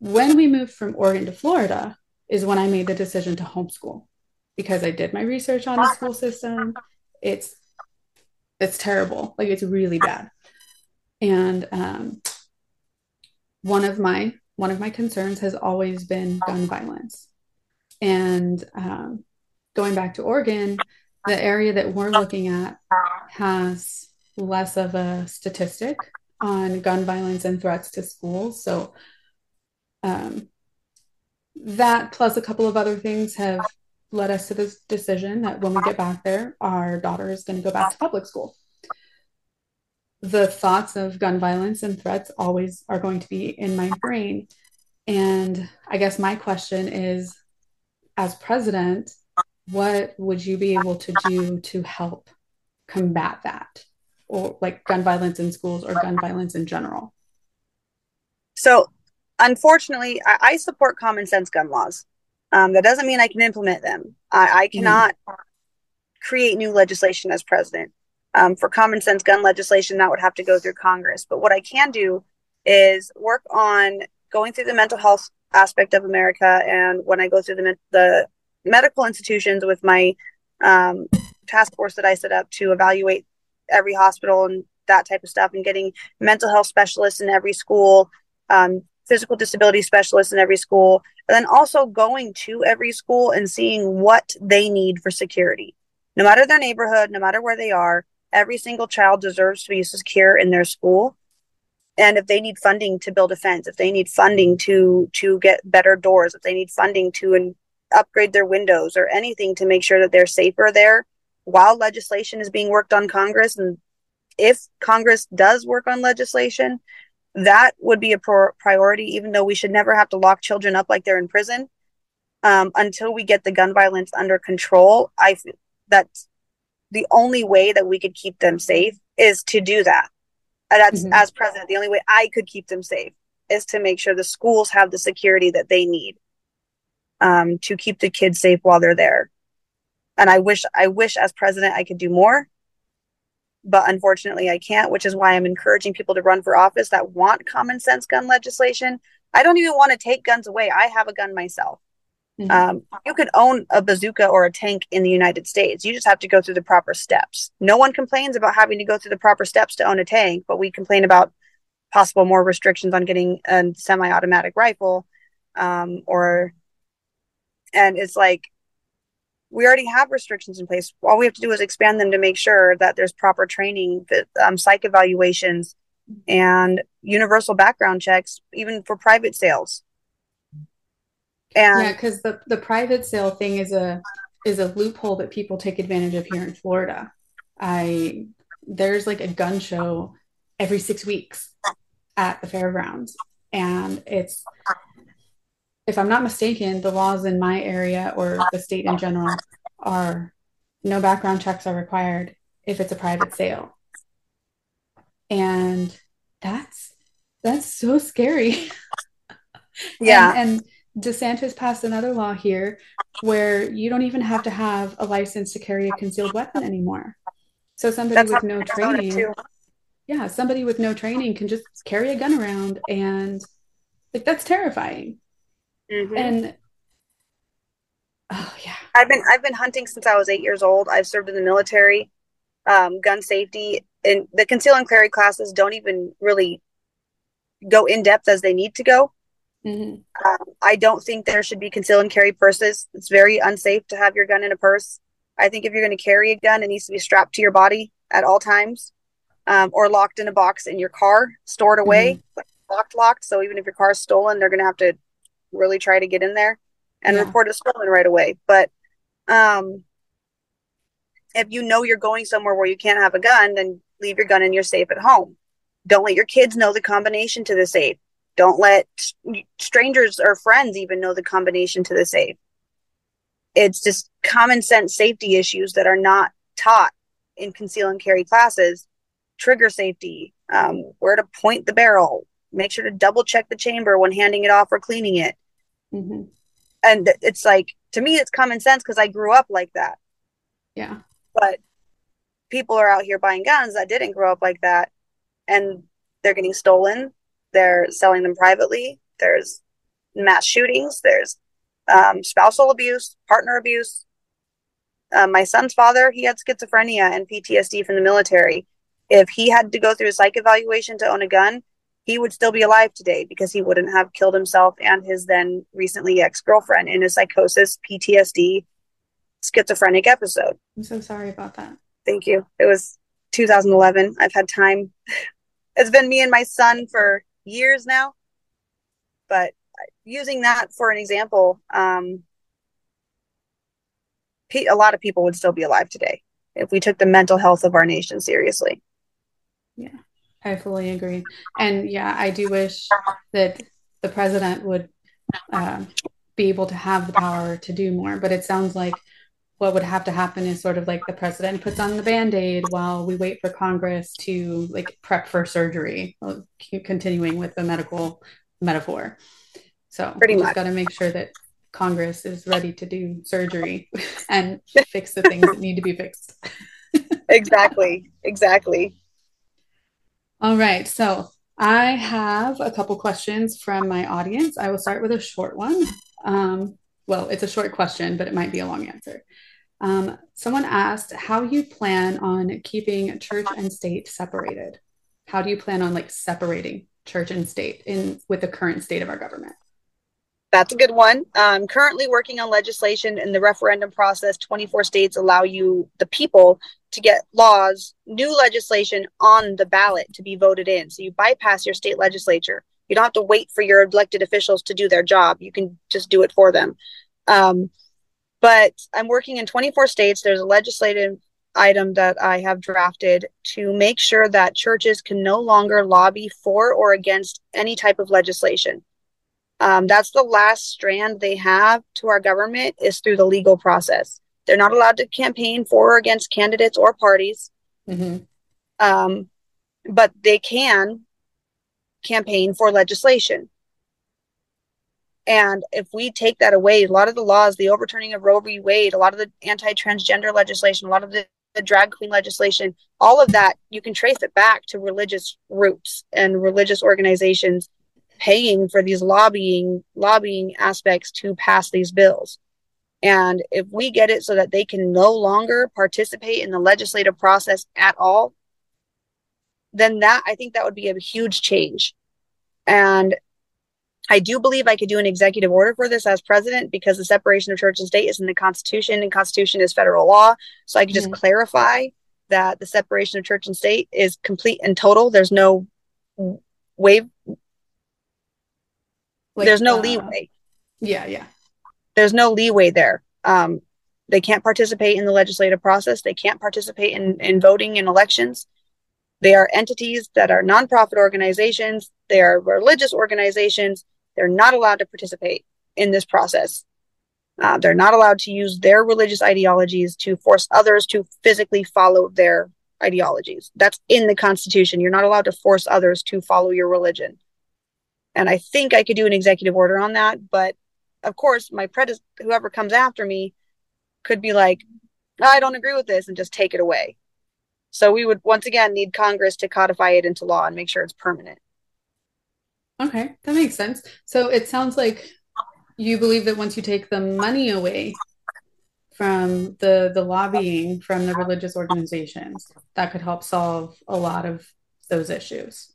A: When we moved from Oregon to Florida, is when I made the decision to homeschool because I did my research on the school system. It's it's terrible. Like it's really bad. And um, one of my one of my concerns has always been gun violence. And um, going back to Oregon, the area that we're looking at has less of a statistic on gun violence and threats to schools. So um, that plus a couple of other things have led us to this decision that when we get back there, our daughter is going to go back to public school. The thoughts of gun violence and threats always are going to be in my brain. And I guess my question is as president, what would you be able to do to help combat that? Or like gun violence in schools or gun violence in general?
B: So unfortunately, I, I, support common sense gun laws. Um, that doesn't mean I can implement them. I, I mm-hmm. cannot mm. create new legislation as president. Um, for common sense gun legislation, that would have to go through Congress. But what I can do is work on going through the mental health aspect of America. And when I go through the, the medical institutions with my um, task force that I set up to evaluate every hospital and that type of stuff and getting mental health specialists in every school, um, physical disability specialists in every school, and then also going to every school and seeing what they need for security. No matter their neighborhood, no matter where they are, every single child deserves to be secure in their school. And if they need funding to build a fence, if they need funding to to get better doors, if they need funding to upgrade their windows or anything to make sure that they're safer there while legislation is being worked on Congress and if Congress does work on legislation, that would be a pro- priority, even though we should never have to lock children up like they're in prison. Um, until we get the gun violence under control, I that's the only way that we could keep them safe is to do that. And that's mm-hmm. as president, the only way I could keep them safe is to make sure the schools have the security that they need um, to keep the kids safe while they're there. And I wish, I wish as president I could do more but unfortunately I can't, which is why I'm encouraging people to run for office that want common sense gun legislation. I don't even want to take guns away. I have a gun myself. Mm-hmm. Um, you can own a bazooka or a tank in the United States. You just have to go through the proper steps. No one complains about having to go through the proper steps to own a tank, but we complain about possible more restrictions on getting a semi-automatic rifle, um, or and it's like we already have restrictions in place. All we have to do is expand them to make sure that there's proper training, um, psych evaluations, and universal background checks, even for private sales.
A: And yeah, because the the private sale thing is a is a loophole that people take advantage of here in Florida. I there's like a gun show every six weeks at the fairgrounds, and it's if I'm not mistaken, the laws in my area or the state in general are no background checks are required if it's a private sale. And that's that's so scary. (laughs)
B: Yeah.
A: and, and DeSantis passed another law here where you don't even have to have a license to carry a concealed weapon anymore. So somebody that's with no training, yeah, somebody with no training can just carry a gun around and like that's terrifying. Mm-hmm. And oh yeah,
B: I've been I've been hunting since I was eight years old. I've served in the military, um, gun safety, and the conceal and carry classes don't even really go in depth as they need to go. Mm-hmm. Um, I don't think there should be conceal and carry purses. It's very unsafe to have your gun in a purse. I think if you're going to carry a gun, it needs to be strapped to your body at all times, um, or locked in a box in your car, stored away, mm-hmm. locked, locked. So even if your car is stolen, they're going to have to really try to get in there and yeah. report it stolen right away. But um, if you know you're going somewhere where you can't have a gun, then leave your gun in your safe at home. Don't let your kids know the combination to the safe. Don't let strangers or friends even know the combination to the safe. It's just common sense safety issues that are not taught in conceal and carry classes. Trigger safety, um, where to point the barrel, make sure to double check the chamber when handing it off or cleaning it. Mm-hmm. And it's like, to me, it's common sense because I grew up like that.
A: Yeah.
B: But people are out here buying guns that didn't grow up like that. And they're getting stolen. They're selling them privately. There's mass shootings. There's um, spousal abuse, partner abuse. Uh, my son's father, he had schizophrenia and PTSD from the military. If he had to go through a psych evaluation to own a gun, he would still be alive today because he wouldn't have killed himself and his then recently ex girlfriend in a psychosis, PTSD, schizophrenic episode.
A: I'm so sorry about that.
B: Thank you. It was 2011. I've had time. (laughs) It's been me and my son for years now. But using that for an example, um, a lot of people would still be alive today if we took the mental health of our nation seriously.
A: Yeah. I fully agree. And yeah, I do wish that the president would uh, be able to have the power to do more. But it sounds like what would have to happen is sort of like the president puts on the band-aid while we wait for congress to like prep for surgery continuing with the medical metaphor so pretty much got to make sure that congress is ready to do surgery (laughs) and fix the things that need to be fixed (laughs)
B: exactly exactly
A: all right. So I have a couple questions from my audience. I will start with a short one. Um, well, it's a short question, but it might be a long answer. Um, someone asked how you plan on keeping church and state separated. How do you plan on like separating church and state in with the current state of our government?
B: That's a good one. I'm currently working on legislation in the referendum process. 24 states allow you, the people, to get laws, new legislation on the ballot to be voted in. So you bypass your state legislature. You don't have to wait for your elected officials to do their job. You can just do it for them. Um, but I'm working in 24 states. There's a legislative item that I have drafted to make sure that churches can no longer lobby for or against any type of legislation. Um, that's the last strand they have to our government is through the legal process. They're not allowed to campaign for or against candidates or parties, mm-hmm. um, but they can campaign for legislation. And if we take that away, a lot of the laws, the overturning of Roe v. Wade, a lot of the anti transgender legislation, a lot of the, the drag queen legislation, all of that, you can trace it back to religious roots and religious organizations paying for these lobbying lobbying aspects to pass these bills. And if we get it so that they can no longer participate in the legislative process at all, then that I think that would be a huge change. And I do believe I could do an executive order for this as president because the separation of church and state is in the Constitution, and Constitution is federal law. So I could just mm-hmm. clarify that the separation of church and state is complete and total. There's no wave like, there's no uh, leeway.
A: Yeah, yeah.
B: There's no leeway there. Um, they can't participate in the legislative process. They can't participate in, in voting in elections. They are entities that are nonprofit organizations. They are religious organizations. They're not allowed to participate in this process. Uh, they're not allowed to use their religious ideologies to force others to physically follow their ideologies. That's in the Constitution. You're not allowed to force others to follow your religion. And I think I could do an executive order on that. But of course, my predecessor, whoever comes after me, could be like, I don't agree with this and just take it away. So we would once again need Congress to codify it into law and make sure it's permanent.
A: Okay, that makes sense. So it sounds like you believe that once you take the money away from the the lobbying from the religious organizations, that could help solve a lot of those issues.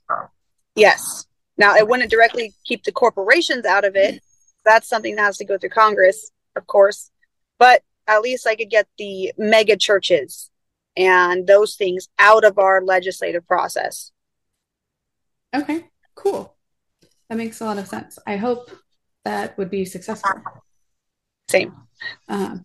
B: Yes. Now, it wouldn't directly keep the corporations out of it. That's something that has to go through Congress, of course. But at least I could get the mega churches and those things out of our legislative process.
A: Okay, cool. That makes a lot of sense. I hope that would be successful.
B: Same.
A: Uh,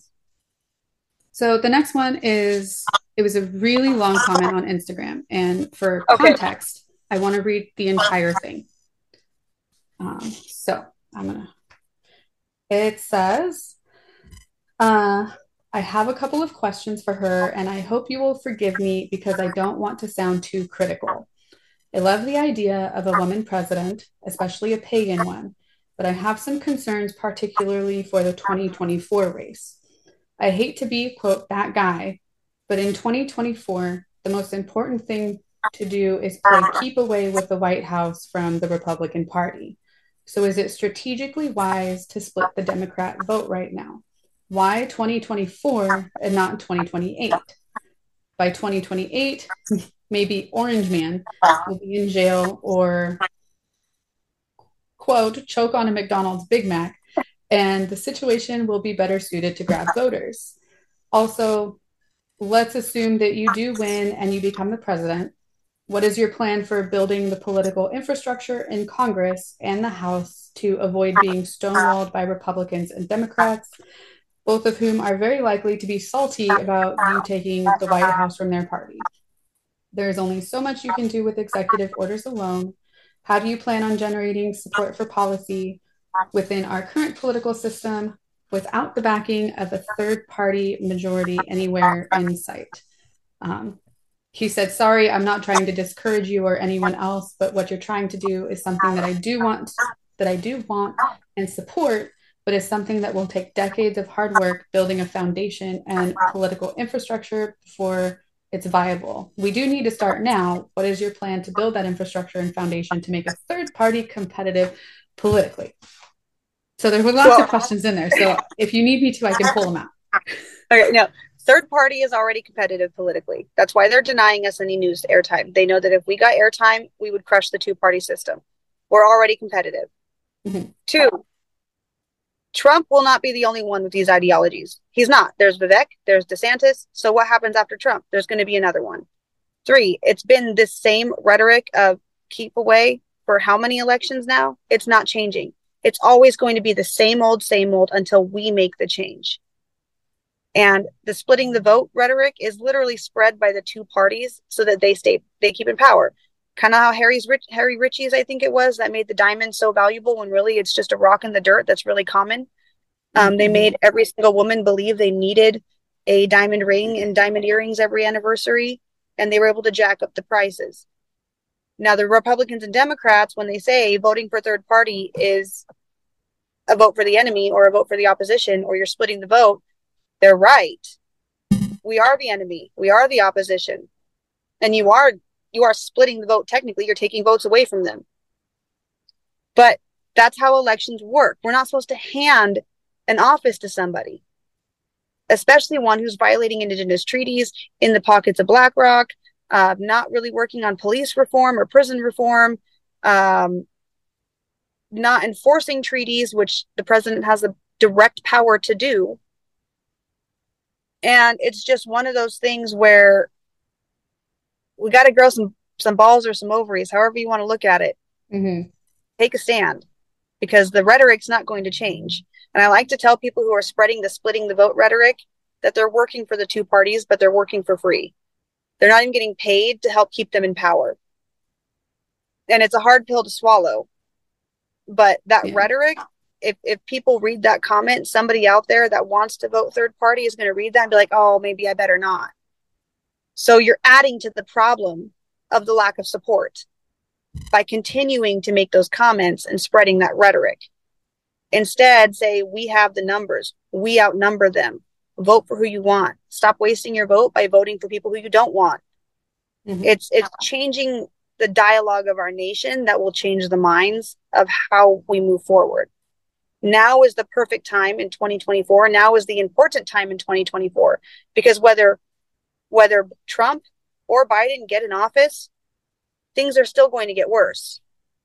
A: so the next one is it was a really long comment on Instagram. And for okay. context, I want to read the entire thing. Um, so I'm gonna. It says, uh, I have a couple of questions for her, and I hope you will forgive me because I don't want to sound too critical. I love the idea of a woman president, especially a pagan one, but I have some concerns, particularly for the 2024 race. I hate to be, quote, that guy, but in 2024, the most important thing to do is play keep away with the White House from the Republican Party. So is it strategically wise to split the Democrat vote right now? Why 2024 and not 2028? By 2028, maybe Orange Man will be in jail or quote choke on a McDonald's Big Mac and the situation will be better suited to grab voters. Also, let's assume that you do win and you become the president. What is your plan for building the political infrastructure in Congress and the House to avoid being stonewalled by Republicans and Democrats, both of whom are very likely to be salty about you taking the White House from their party? There is only so much you can do with executive orders alone. How do you plan on generating support for policy within our current political system without the backing of a third party majority anywhere in sight? Um, he said, Sorry, I'm not trying to discourage you or anyone else, but what you're trying to do is something that I do want, that I do want and support, but is something that will take decades of hard work building a foundation and political infrastructure before it's viable. We do need to start now. What is your plan to build that infrastructure and foundation to make a third party competitive politically? So there were lots well, of questions in there. So if you need me to, I can pull them out. (laughs)
B: Okay, no. Third party is already competitive politically. That's why they're denying us any news airtime. They know that if we got airtime, we would crush the two party system. We're already competitive. Mm-hmm. Two, Trump will not be the only one with these ideologies. He's not. There's Vivek, there's DeSantis. So what happens after Trump? There's going to be another one. Three, it's been this same rhetoric of keep away for how many elections now? It's not changing. It's always going to be the same old, same old until we make the change. And the splitting the vote rhetoric is literally spread by the two parties so that they stay, they keep in power. Kind of how Harry's Rich, Harry Ritchie's, I think it was, that made the diamond so valuable when really it's just a rock in the dirt that's really common. Um, they mm-hmm. made every single woman believe they needed a diamond ring and diamond earrings every anniversary, and they were able to jack up the prices. Now, the Republicans and Democrats, when they say voting for third party is a vote for the enemy or a vote for the opposition, or you're splitting the vote, they're right. We are the enemy. We are the opposition. And you are you are splitting the vote technically. You're taking votes away from them. But that's how elections work. We're not supposed to hand an office to somebody, especially one who's violating indigenous treaties in the pockets of BlackRock, uh, not really working on police reform or prison reform, um, not enforcing treaties, which the president has the direct power to do. And it's just one of those things where we got to grow some some balls or some ovaries, however you want to look at it. Mm-hmm. Take a stand because the rhetoric's not going to change. And I like to tell people who are spreading the splitting the vote rhetoric that they're working for the two parties, but they're working for free. They're not even getting paid to help keep them in power. And it's a hard pill to swallow. But that yeah. rhetoric, if, if people read that comment, somebody out there that wants to vote third party is going to read that and be like, oh, maybe I better not. So you're adding to the problem of the lack of support by continuing to make those comments and spreading that rhetoric. Instead, say, we have the numbers, we outnumber them. Vote for who you want. Stop wasting your vote by voting for people who you don't want. Mm-hmm. It's it's changing the dialogue of our nation that will change the minds of how we move forward. Now is the perfect time in 2024. Now is the important time in 2024 because whether whether Trump or Biden get in office, things are still going to get worse.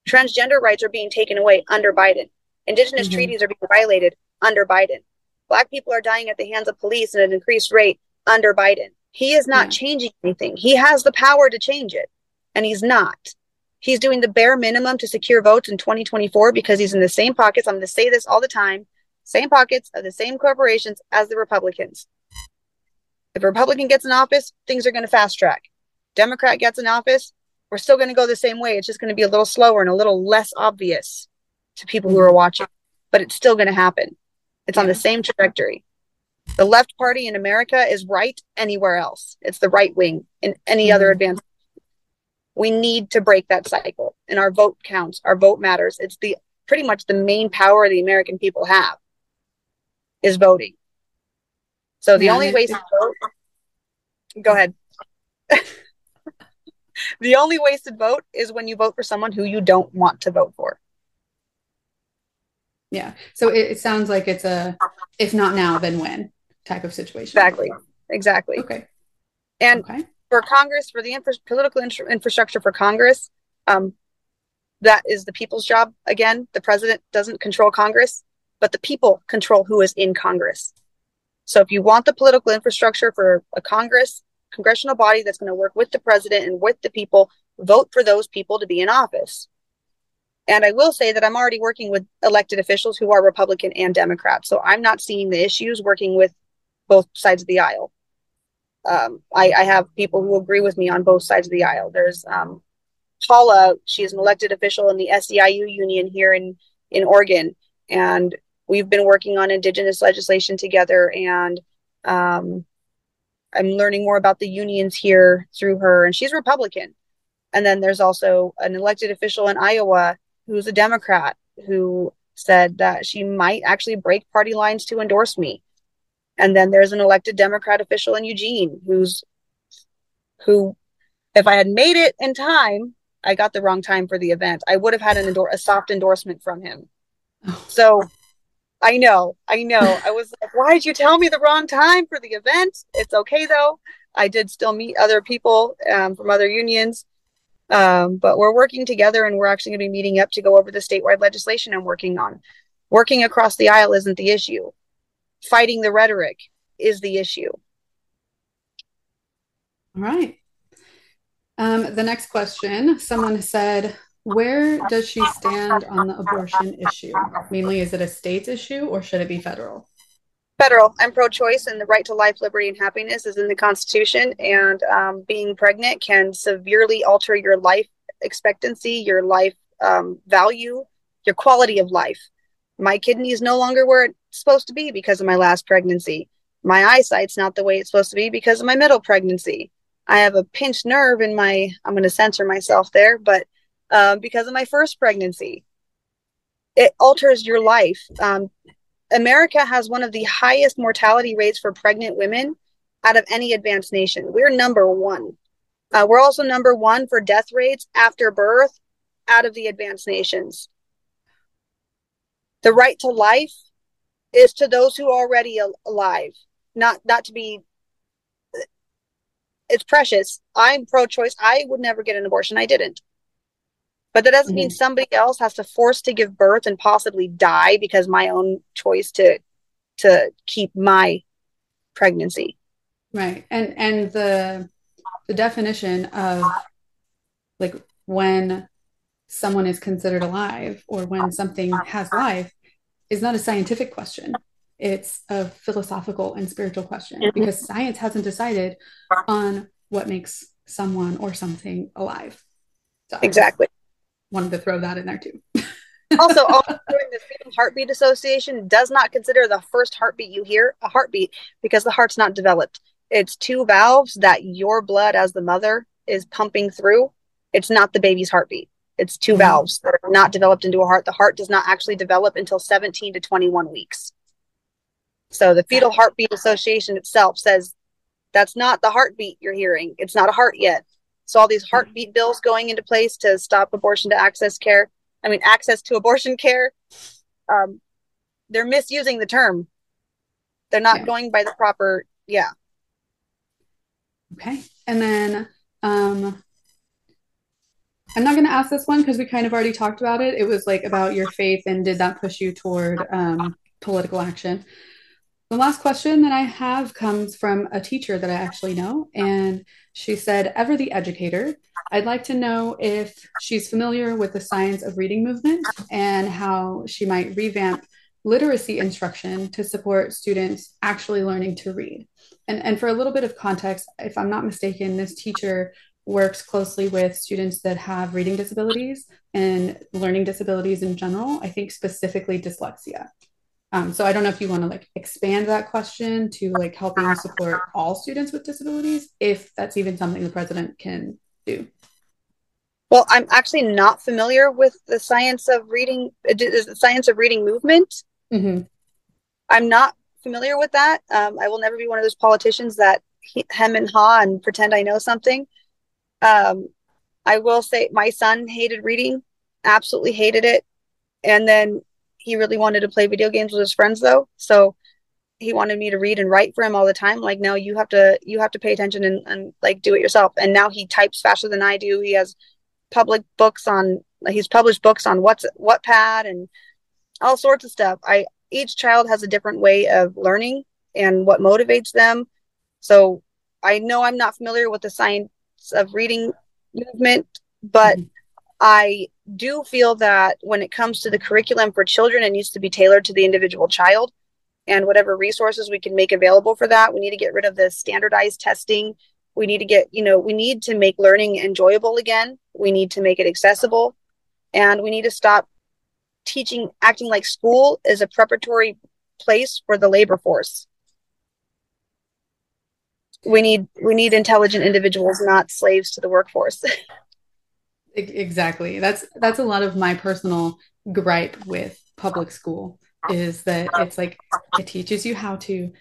B: Transgender rights are being taken away under Biden. Indigenous mm-hmm. treaties are being violated under Biden. Black people are dying at the hands of police at an increased rate under Biden. He is not yeah. changing anything. He has the power to change it, and he's not. He's doing the bare minimum to secure votes in 2024 because he's in the same pockets. I'm going to say this all the time same pockets of the same corporations as the Republicans. If a Republican gets in office, things are going to fast track. Democrat gets in office, we're still going to go the same way. It's just going to be a little slower and a little less obvious to people who are watching, but it's still going to happen. It's on the same trajectory. The left party in America is right anywhere else. It's the right wing in any other advanced. We need to break that cycle, and our vote counts. Our vote matters. It's the pretty much the main power the American people have is voting. So the yeah, only way to vote, go ahead. (laughs) the only wasted vote is when you vote for someone who you don't want to vote for.
A: Yeah. So it, it sounds like it's a if not now, then when type of situation.
B: Exactly. Exactly.
A: Okay.
B: And okay. For Congress, for the infra- political infra- infrastructure for Congress, um, that is the people's job. Again, the president doesn't control Congress, but the people control who is in Congress. So if you want the political infrastructure for a Congress, congressional body that's going to work with the president and with the people, vote for those people to be in office. And I will say that I'm already working with elected officials who are Republican and Democrat. So I'm not seeing the issues working with both sides of the aisle. Um, I, I, have people who agree with me on both sides of the aisle. There's um, Paula, she's an elected official in the SEIU union here in, in Oregon. And we've been working on indigenous legislation together and um, i'm learning more about the unions here through her and she's republican and then there's also an elected official in iowa who's a democrat who said that she might actually break party lines to endorse me and then there's an elected democrat official in eugene who's who if i had made it in time i got the wrong time for the event i would have had an endor- a soft endorsement from him (sighs) so I know, I know. I was like, why did you tell me the wrong time for the event? It's okay though. I did still meet other people um, from other unions, um, but we're working together and we're actually going to be meeting up to go over the statewide legislation I'm working on. Working across the aisle isn't the issue. Fighting the rhetoric is the issue.
A: All right. Um, the next question someone said, where does she stand on the abortion issue? Mainly, is it a state issue or should it be federal?
B: Federal. I'm pro choice, and the right to life, liberty, and happiness is in the Constitution. And um, being pregnant can severely alter your life expectancy, your life um, value, your quality of life. My kidney is no longer where supposed to be because of my last pregnancy. My eyesight's not the way it's supposed to be because of my middle pregnancy. I have a pinched nerve in my, I'm going to censor myself there, but um, because of my first pregnancy. It alters your life. Um, America has one of the highest mortality rates for pregnant women out of any advanced nation. We're number one. Uh, we're also number one for death rates after birth out of the advanced nations. The right to life is to those who are already alive, not not to be. It's precious. I'm pro-choice. I would never get an abortion. I didn't. But that doesn't mm-hmm. mean somebody else has to force to give birth and possibly die because my own choice to to keep my pregnancy.
A: Right. And and the the definition of like when someone is considered alive or when something has life is not a scientific question. It's a philosophical and spiritual question mm-hmm. because science hasn't decided on what makes someone or something alive.
B: So exactly
A: wanted to throw that in there too. (laughs)
B: also, also the Fetal Heartbeat Association does not consider the first heartbeat you hear a heartbeat because the heart's not developed. It's two valves that your blood, as the mother, is pumping through. It's not the baby's heartbeat. It's 2 mm-hmm. valves that are not developed into a heart. The heart does not actually develop until 17 to 21 weeks. So the Fetal Heartbeat Association itself says that's not the heartbeat you're hearing. It's not a heart yet. So all these heartbeat bills going into place to stop abortion to access care. I mean, access to abortion care. Um, they're misusing the term. They're not yeah. going by the proper. Yeah.
A: Okay, and then um, I'm not going to ask this one because we kind of already talked about it. It was like about your faith and did that push you toward um, political action. The last question that I have comes from a teacher that I actually know. And she said, Ever the educator, I'd like to know if she's familiar with the science of reading movement and how she might revamp literacy instruction to support students actually learning to read. And, and for a little bit of context, if I'm not mistaken, this teacher works closely with students that have reading disabilities and learning disabilities in general, I think specifically dyslexia. Um, so I don't know if you want to like expand that question to like helping support all students with disabilities, if that's even something the president can do.
B: Well, I'm actually not familiar with the science of reading, uh, the science of reading movement. Mm-hmm. I'm not familiar with that. Um, I will never be one of those politicians that hem and haw and pretend I know something. Um, I will say my son hated reading, absolutely hated it. And then he really wanted to play video games with his friends though. So he wanted me to read and write for him all the time. Like, no, you have to, you have to pay attention and, and like do it yourself. And now he types faster than I do. He has public books on, he's published books on what's Wattpad and all sorts of stuff. I, each child has a different way of learning and what motivates them. So I know I'm not familiar with the science of reading movement, but mm-hmm. I do feel that when it comes to the curriculum for children, it needs to be tailored to the individual child and whatever resources we can make available for that. We need to get rid of the standardized testing. We need to get, you know, we need to make learning enjoyable again. We need to make it accessible. And we need to stop teaching, acting like school is a preparatory place for the labor force. We need we need intelligent individuals, not slaves to the workforce. (laughs)
A: Exactly. That's that's a lot of my personal gripe with public school is that it's like it teaches you how to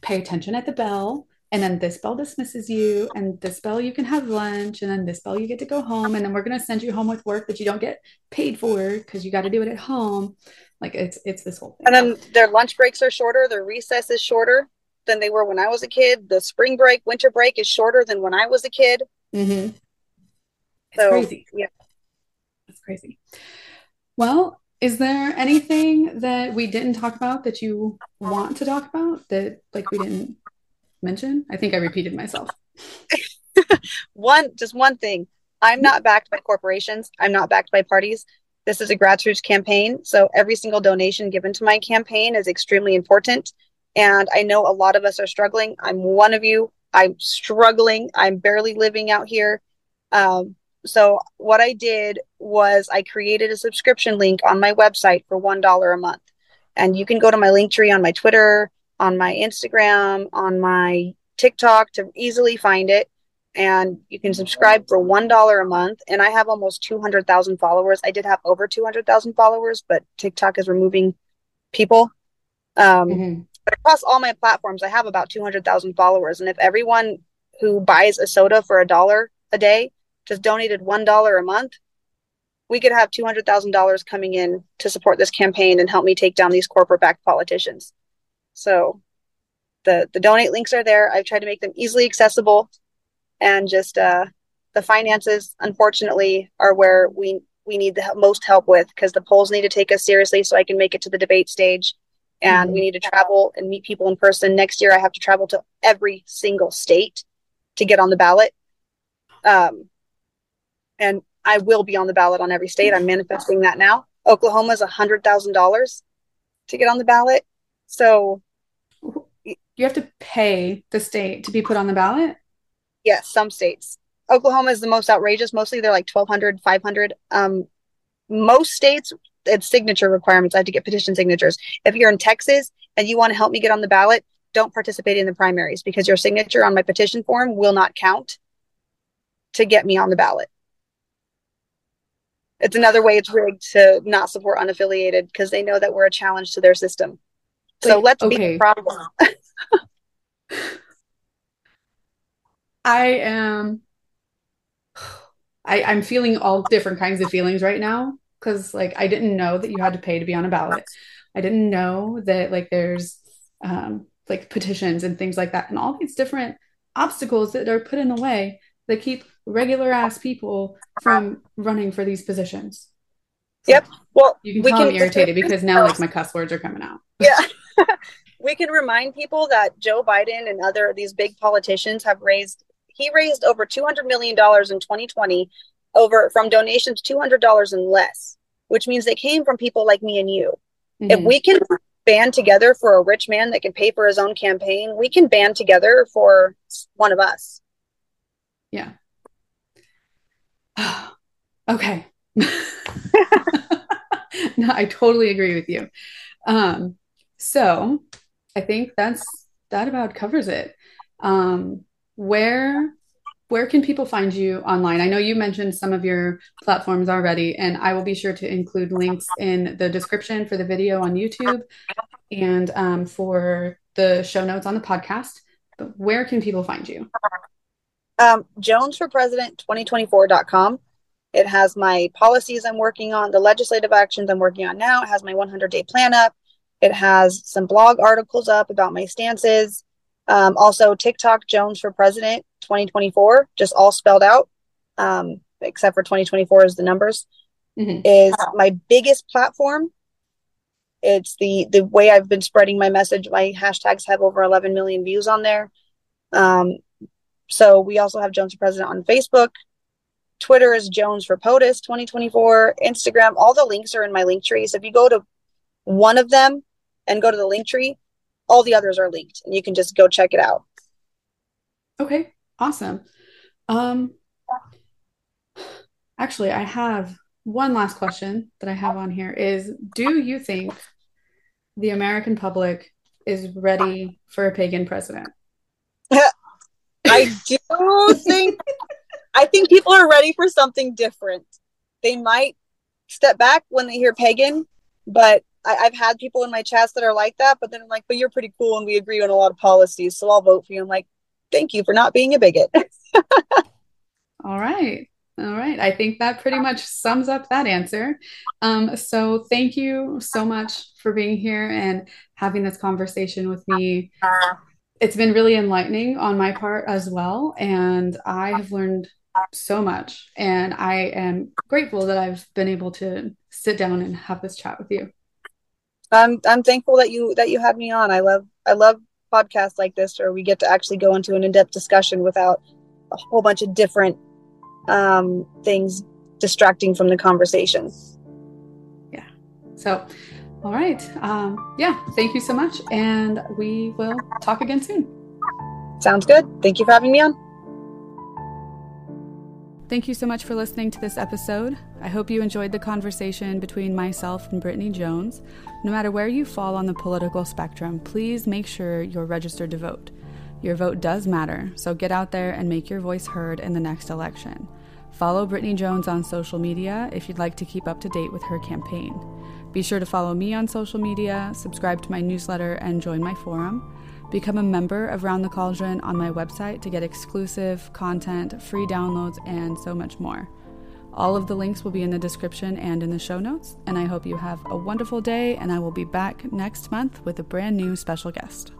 A: pay attention at the bell, and then this bell dismisses you and this bell you can have lunch and then this bell you get to go home and then we're going to send you home with work that you don't get paid for because you got to do it at home like it's it's this whole thing
B: and then their lunch breaks are shorter their recess is shorter than they were when i was a kid the spring break winter break is shorter than when i was a kid
A: mm-hmm.
B: so
A: crazy.
B: yeah
A: that's crazy well is there anything that we didn't talk about that you want to talk about that like we didn't mention? I think I repeated myself. (laughs)
B: one, just one thing. I'm not backed by corporations. I'm not backed by parties. This is a grassroots campaign. So every single donation given to my campaign is extremely important. And I know a lot of us are struggling. I'm one of you. I'm struggling. I'm barely living out here. Um, so what I did was I created a subscription link on my website for $1 a month. And you can go to my Linktree on my Twitter, on my Instagram, on my TikTok to easily find it. And you can subscribe for $1 a month. And I have almost 200,000 followers. I did have over 200,000 followers, but TikTok is removing people. Um, mm-hmm. Across all my platforms, I have about 200,000 followers. And if everyone who buys a soda for a dollar a day just donated $1 a month, we could have $200,000 coming in to support this campaign and help me take down these corporate backed politicians. So the the donate links are there. I've tried to make them easily accessible, and just uh, the finances, unfortunately, are where we we need the most help with because the polls need to take us seriously so I can make it to the debate stage, and mm-hmm. we need to travel and meet people in person. Next year, I have to travel to every single state to get on the ballot. Um, and I will be on the ballot on every state. I'm manifesting that now. Oklahoma is a hundred thousand dollars to get on the ballot. So
A: you have to pay the state to be put on the ballot?
B: Yes, some states. Oklahoma is the most outrageous. Mostly they're like 1200, 500. Um, most states, it's signature requirements. I have to get petition signatures. If you're in Texas and you want to help me get on the ballot, don't participate in the primaries because your signature on my petition form will not count to get me on the ballot. It's another way it's rigged to not support unaffiliated because they know that we're a challenge to their system. So Wait, let's okay. be the problem.
A: I am I, I'm feeling all different kinds of feelings right now because like I didn't know that you had to pay to be on a ballot. I didn't know that like there's um like petitions and things like that and all these different obstacles that are put in the way that keep regular ass people from running for these positions.
B: So yep. Well,
A: you can tell can, I'm irritated because now like my cuss words are coming out. (laughs)
B: Yeah. (laughs) we can remind people that Joe Biden and other these big politicians have raised he raised over 200 million dollars in 2020 over from donations $200 and less, which means they came from people like me and you. Mm-hmm. If we can band together for a rich man that can pay for his own campaign, we can band together for one of us.
A: Yeah. (sighs) okay. (laughs) no, I totally agree with you. Um, so I think that's that about covers it. Um, where where can people find you online? I know you mentioned some of your platforms already, and I will be sure to include links in the description for the video on YouTube and um, for the show notes on the podcast. But where can people find you?
B: Um, Jones for President 2024.com. It has my policies I'm working on, the legislative actions I'm working on now. It has my 100 day plan up. It has some blog articles up about my stances. Um, also, TikTok Jones for President 2024, just all spelled out, um, except for 2024 is the numbers, mm-hmm. is my biggest platform. It's the the way I've been spreading my message. My hashtags have over 11 million views on there. Um, so we also have Jones for President on Facebook. Twitter is Jones for POTUS 2024. Instagram, all the links are in my Linktree. So if you go to one of them, and go to the Linktree, all the others are linked and you can just go check it out.
A: Okay, awesome. Um, actually, I have one last question that I have on here is do you think the American public is ready for a pagan president? (laughs)
B: I do think I think people are ready for something different. They might step back when they hear pagan, but I, have had people in my chats that are like that, but then I'm like, but you're pretty cool and we agree on a lot of policies, so I'll vote for you. I'm like, thank you for not being a bigot. (laughs)
A: All right. All right. I think that pretty much sums up that answer. Um, so thank you so much for being here and having this conversation with me. It's been really enlightening on my part as well. And I have learned so much. And I am grateful that I've been able to sit down and have this chat with you.
B: I'm I'm thankful that you that you had me on. I love I love podcasts like this where we get to actually go into an in-depth discussion without a whole bunch of different um, things distracting from the conversation.
A: Yeah. So, all right. Um, yeah. Thank you so much. And we will talk again soon.
B: Sounds good. Thank you for having me on.
A: Thank you so much for listening to this episode. I hope you enjoyed the conversation between myself and Brittany Jones. No matter where you fall on the political spectrum, please make sure you're registered to vote. Your vote does matter, so get out there and make your voice heard in the next election. Follow Brittany Jones on social media if you'd like to keep up to date with her campaign. Be sure to follow me on social media, subscribe to my newsletter, and join my forum. Become a member of Round the Cauldron on my website to get exclusive content, free downloads, and so much more. All of the links will be in the description and in the show notes, and I hope you have a wonderful day, and I will be back next month with a brand new special guest.